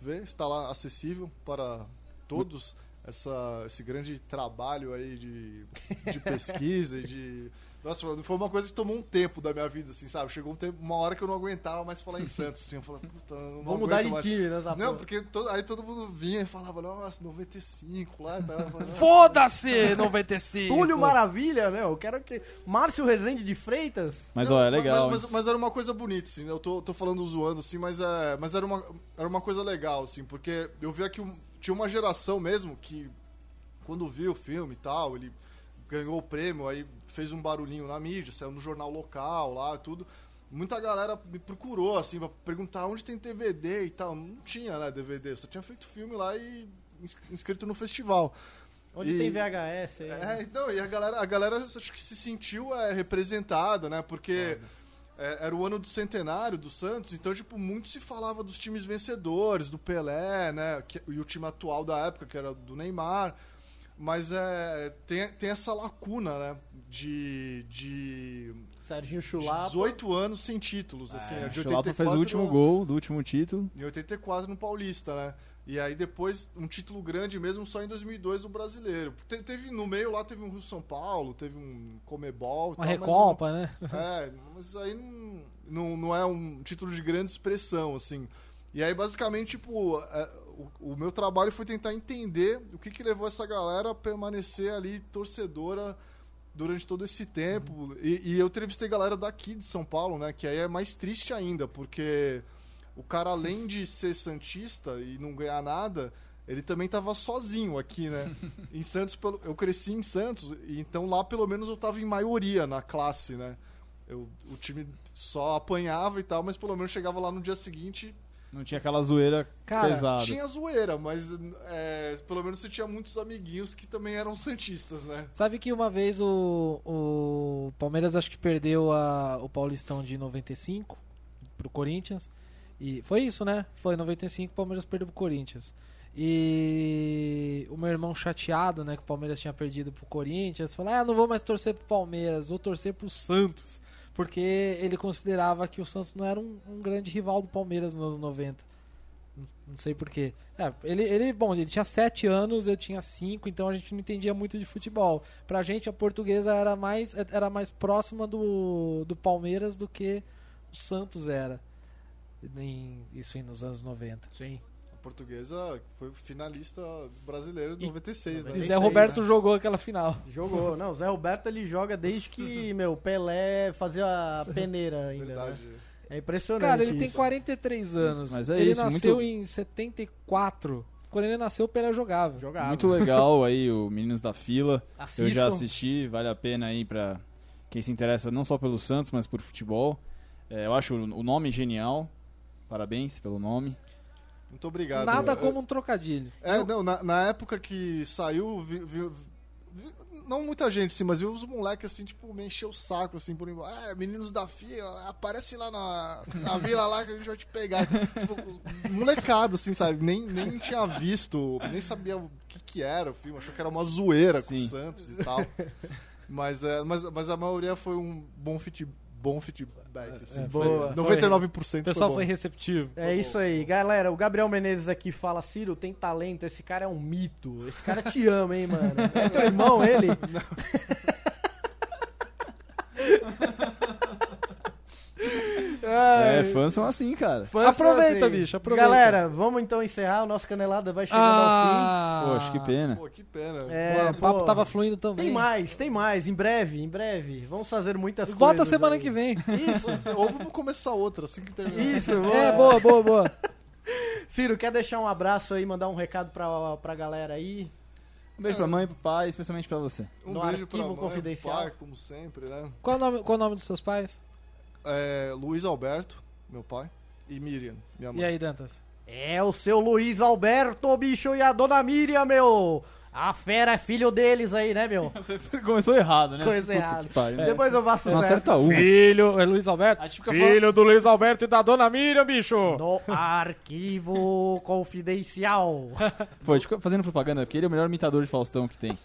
ver, está lá acessível para todos. Essa, esse grande trabalho aí de, de pesquisa e de. Nossa, foi uma coisa que tomou um tempo da minha vida, assim, sabe? Chegou um tempo, uma hora que eu não aguentava mais falar em Santos, assim. Eu falei, puta, eu não Vou mudar de mais. time nessa Não, porra. porque to- aí todo mundo vinha e falava, nossa, 95 lá e tal. Eu falava, "Nossa, foda-se 95. Túlio Maravilha, né? Eu quero que... Márcio Rezende de Freitas... Mas Não, ó, é legal. Mas, mas- mas era uma coisa bonita, assim. né? Eu tô, tô falando zoando, assim, mas, é, mas era, uma, era uma coisa legal, assim, porque eu via que um- tinha uma geração mesmo que, quando viu o filme e tal, ele ganhou o prêmio, aí fez um barulhinho na mídia, saiu no jornal local lá, tudo. Muita galera me procurou, assim, pra perguntar onde tem DVD e tal. Não tinha, né, DVD. Eu só tinha feito filme lá e ins- inscrito no festival. Onde E- tem VHS aí. É, então, e a galera, a galera acho que se sentiu é, representada, né? Porque é, era o ano do centenário do Santos, então, tipo, muito se falava dos times vencedores, do Pelé, né? que- e o time atual da época, que era do Neymar. Mas é, tem, tem essa lacuna, né? De, de, Serginho de Chulapa. 18 anos sem títulos, assim. É, de o Chulapa fez o 84 último gol do último título. em 84 no Paulista, né? E aí depois um título grande mesmo só em 2002 no Brasileiro. Te- teve no meio lá teve um Rio São Paulo, teve um Comebol, Uma tal, recopa, né? não- é, mas aí não, não, não é um título de grande expressão assim. E aí basicamente tipo é, o, o meu trabalho foi tentar entender o que que levou essa galera a permanecer ali torcedora durante todo esse tempo. E, e eu entrevistei galera daqui de São Paulo, né? Que aí é mais triste ainda, porque o cara, além de ser Santista e não ganhar nada, ele também tava sozinho aqui, né? em Santos, eu cresci em Santos, então lá pelo menos eu tava em maioria na classe, né? Eu, o time só apanhava e tal, mas pelo menos chegava lá no dia seguinte, Não tinha aquela zoeira Cara, pesada. tinha zoeira, mas é, pelo menos você tinha muitos amiguinhos que também eram Santistas, né? Sabe que uma vez o, o Palmeiras acho que perdeu a- o Paulistão de 95 pro Corinthians. E foi isso, né? Foi 95 o Palmeiras perdeu pro Corinthians. E o meu irmão chateado, né, que o Palmeiras tinha perdido pro Corinthians, falou: "Ah, não vou mais torcer pro Palmeiras, vou torcer pro Santos", porque ele considerava que o Santos não era um, um grande rival do Palmeiras nos anos 90. Não- sei porquê. É, ele, ele, bom, ele tinha 7 anos, eu tinha 5, então a gente não entendia muito de futebol. Pra gente, a portuguesa era mais, era mais próxima do, do Palmeiras do que o Santos era. Em, isso aí nos anos 90. Sim. Portuguesa foi finalista brasileiro de E- 96, né? E Zé Roberto né? jogou aquela final. Jogou. Não, o Zé Roberto ele joga desde que, meu, Pelé fazia a peneira ainda. Verdade. Né? É impressionante. Cara, ele tem isso. 43 anos. Mas é ele isso, nasceu muito- em 74. Quando ele nasceu, o Pelé jogava. Jogava. Muito legal aí, o Meninos da Fila. Assistam. Eu já assisti, vale a pena aí pra quem se interessa não só pelo Santos, mas por futebol. É, eu acho o nome genial. Parabéns pelo nome. Muito obrigado. Nada Eu- como um trocadilho. É, não, na, na época que saiu, vi- vi- vi- não muita gente, sim, mas viu os moleques assim, tipo, me encheu o saco, assim, por embora. Ah, meninos da FIA, aparece lá na, na vila lá que a gente vai te pegar. tipo, molecado, assim, sabe? Nem, nem tinha visto, nem sabia o que, que era o filme, achou que era uma zoeira com Sim. o Santos e tal. Mas, é, mas, mas a maioria foi um bom, fit, bom feedback, assim. É, foi boa. 99% O pessoal foi foi bom. receptivo. É isso aí, galera. O Gabriel Menezes aqui fala: Ciro, tem talento. Esse cara é um mito. Esse cara te ama, hein, mano. É teu irmão, ele? Ai, É, fãs são assim, cara. fãs Aproveita, são bicho, aproveita. Galera, vamos então encerrar. O nosso canelada vai chegando Ah, Poxa, que pena. Pô, que pena. É, o papo pô. tava fluindo ao fim. também. Tem mais, tem mais. Em breve, em breve. Vamos fazer muitas coisas. Volta semana aí. que vem. Isso, Ou vamos começar outra, assim que terminar. isso. É, boa, boa, boa. Ciro, quer deixar um abraço aí, mandar um recado pra, pra galera aí? Um beijo pra mãe, pro pai, especialmente pra você. Um No beijo pra mãe, confidencial. pai, como sempre, né? Qual o nome, qual o nome dos seus pais? É, Luiz Alberto, meu pai, e Miriam, minha mãe. E aí, Dantas? É o seu Luiz Alberto, bicho, e a dona Miriam, meu. A fera é filho deles aí, né, meu? Você começou errado, né? Coisa errada. pariu. Depois eu faço Não certo. acerta uma. Filho, é Luiz Alberto? A gente fica Filho do Luiz Alberto e da dona Miriam, bicho! No arquivo confidencial. Pô, a gente fica fazendo propaganda, porque ele é o melhor imitador de Faustão que tem.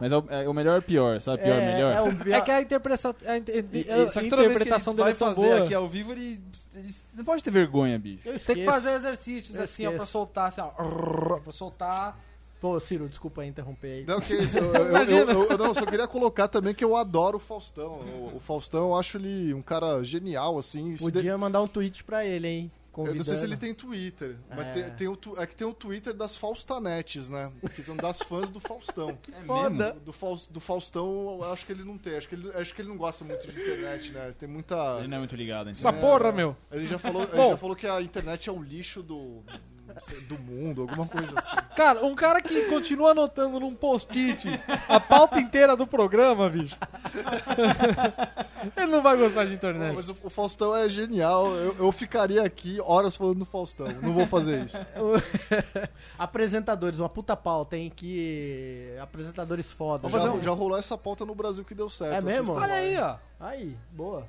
Mas é o, é o melhor pior, sabe? Pior, melhor. É, o É que a, interpretação a inter- E- a só que toda vez que interpretação ele dele vai é tão fazer boa. aqui ao vivo, ele, ele não pode ter vergonha, bicho. Tem que fazer exercícios Eu assim, ó, pra soltar, assim, ó. Pra soltar. Pô, Ciro, desculpa aí interromper aí. Não, que isso. Eu, eu, eu, eu- eu não, só queria colocar também que eu adoro o Faustão. O, o Faustão, eu acho ele um cara genial, assim. Se de- Podia mandar um tweet pra ele, hein? Eu não sei se Convidando. ele tem Twitter, mas É. tem, tem o, é que tem o Twitter das Faustanetes, né? Que são das fãs do Faustão. É Foda. Do, do Faustão, eu acho que ele não tem. Acho que ele, acho que ele não gosta muito de internet, né? Tem muita. Ele não é muito ligado, Essa então. porra, meu. Ele já falou, ele já falou que a internet é o lixo do, do mundo, alguma coisa assim. Cara, um cara que continua anotando num post-it a pauta inteira do programa, bicho. Ele não vai gostar de Não, internet. mas o, o Faustão é genial. Eu, eu ficaria aqui horas falando do Faustão. Não vou fazer isso. Apresentadores, uma puta pauta, hein? Que. Apresentadores foda. Já, Já- já rolou essa pauta no Brasil que deu certo. É mesmo? Olha aí, ó. Aí, boa.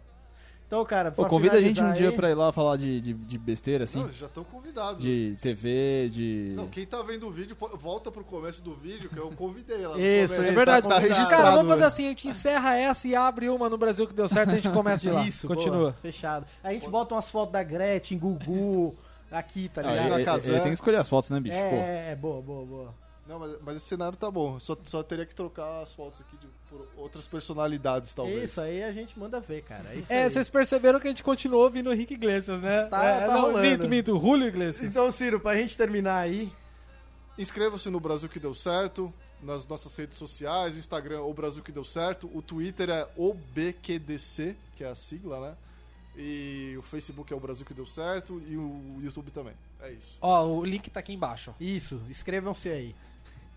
Então, cara, Pô, convida a gente um finalizar dia aí- pra ir lá falar de, de, de besteira, assim. Não, já estão convidados. De TV, de. Não, quem tá vendo o vídeo, volta pro começo do vídeo que eu convidei lá. Isso, é verdade. Tá, tá registrado. Cara, vamos fazer assim, a gente encerra essa e abre uma no Brasil que deu certo, a gente começa de lá. Isso, Continua. boa, fechado. A gente bota umas fotos da Gretchen, Gugu, aqui, tá Ah, ligado? Gina ele, Casé. ele tem que escolher as fotos, né, bicho? Pô. é, é, boa, boa, boa. Não, mas, mas esse cenário tá bom. Só, só teria que trocar as fotos aqui de, por outras personalidades, talvez. Isso aí a gente manda ver, cara. É isso É, aí. vocês perceberam que a gente continuou ouvindo o Rick Iglesias, né? Tá- é, tá não, rolando. minto, minto, Julio Iglesias. Então, Ciro, pra gente terminar aí, Inscreva-se no Brasil que deu certo, nas nossas redes sociais, o Instagram o Brasil que deu certo, o Twitter é OBQDC, que é a sigla, né? E o Facebook é o Brasil que deu certo e o YouTube também. É isso. Ó, o link tá aqui embaixo. isso, inscrevam-se aí.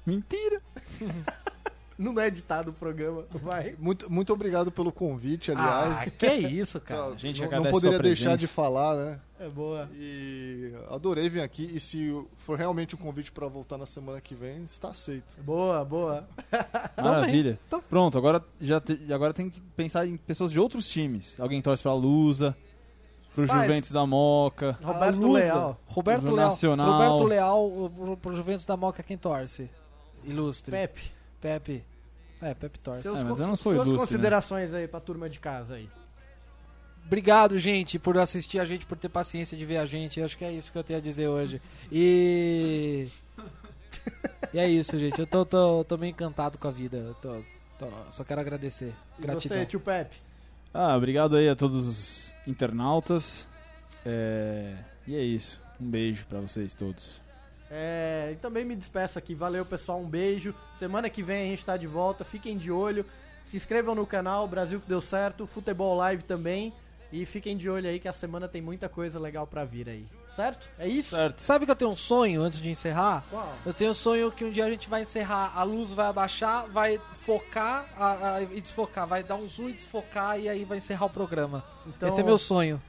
Mentira! Não é editado o programa, vai. Muito, muito obrigado pelo convite, aliás. Ah, que isso, cara. Só- a gente não, não poderia deixar de falar, né? É boa. E adorei vir aqui. E se for realmente um convite pra voltar na semana que vem, está aceito. Boa, boa. Maravilha. Então- Pronto, agora, já te- agora tem que pensar em pessoas de outros times. Alguém torce pra Lusa, pro Mas- Juventus da Moca. Roberto Lusa. Leal. Roberto Leal. Nacional. Roberto Leal, pro, pro Juventus da Moca, quem torce? Ilustre. Pepe, Pepe. É, seus É, mas eu não sou suas ilustre, considerações aí pra turma de casa aí. Obrigado, gente, por assistir a gente, por ter paciência de ver a gente. Acho que é isso que eu tenho a dizer hoje. E. e é isso, gente. Eu tô, tô, tô meio encantado com a vida. Eu tô, tô- só quero agradecer. E Gratidão. você, tio Pepe? Ah, obrigado aí a todos os internautas. É, E é isso. Um beijo pra vocês todos. É, e também me despeço aqui. Valeu, pessoal. Um beijo. Semana que vem a gente tá de volta. Fiquem de olho. Se inscrevam no canal Brasil que deu certo. Futebol Live também. E fiquem de olho aí que a semana tem muita coisa legal pra vir aí. Certo? É isso? Certo. Sabe que eu tenho um sonho antes de encerrar? Qual? Eu tenho um sonho que um dia a gente vai encerrar, a luz vai abaixar, vai focar a- a- e desfocar, vai dar um zoom e desfocar e aí vai encerrar o programa. Então, Esse é meu sonho.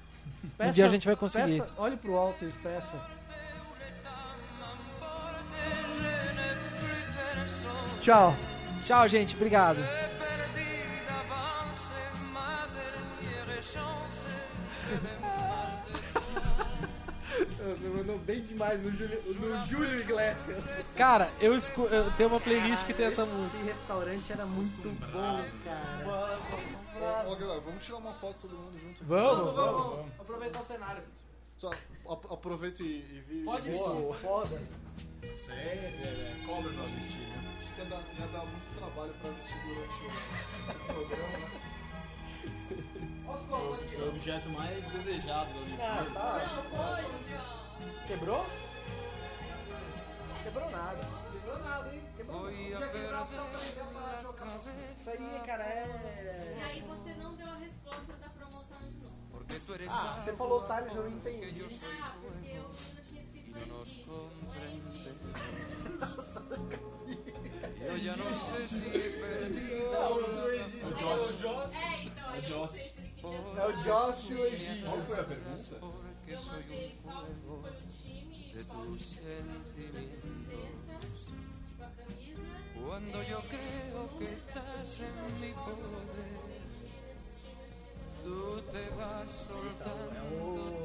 peça- um dia a gente vai conseguir. peça- olhe pro alto e peça. Tchau. Tchau, gente. Obrigado. Mandou bem demais no Júlio, no Júlio Iglesias. Cara, eu, escu- eu tenho uma playlist que tem essa música. Esse restaurante era muito bom, cara. Ó, galera, vamos tirar uma foto todo mundo junto. Vamos, vamos. Aproveitar o cenário. Só ap- aproveita e, e vi. Pode ir. Foda. Aí é cobra pra né? Acho que ia dar, ia dar muito trabalho pra vestir durante o programa, né? Foi o objeto mais desejado da Ah, Olimpíada. tá. Quebrou? Quebrou nada. Quebrou nada, hein? Quebrou nada. Podia quebrar o céu também, deu parar de jogar só. Isso aí, cara, E é... aí você não deu a resposta da promoção de novo. Ah, você falou Thales, eu entendi. Ah, porque eu não tinha escrito legítimo. É, então, aí eu não sei se ele queria É o Josh e o Egídio. Qual foi a pergunta? perguntei qual foi o time, qual o time que você fez, tipo a camisa, Cuando yo creo que estás en mi poder, tú te vas soltando,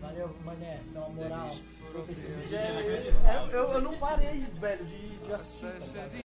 Valeu, mané, dá uma moral. propios É, eu, eu, eu não parei, velho, de, de assistir. Día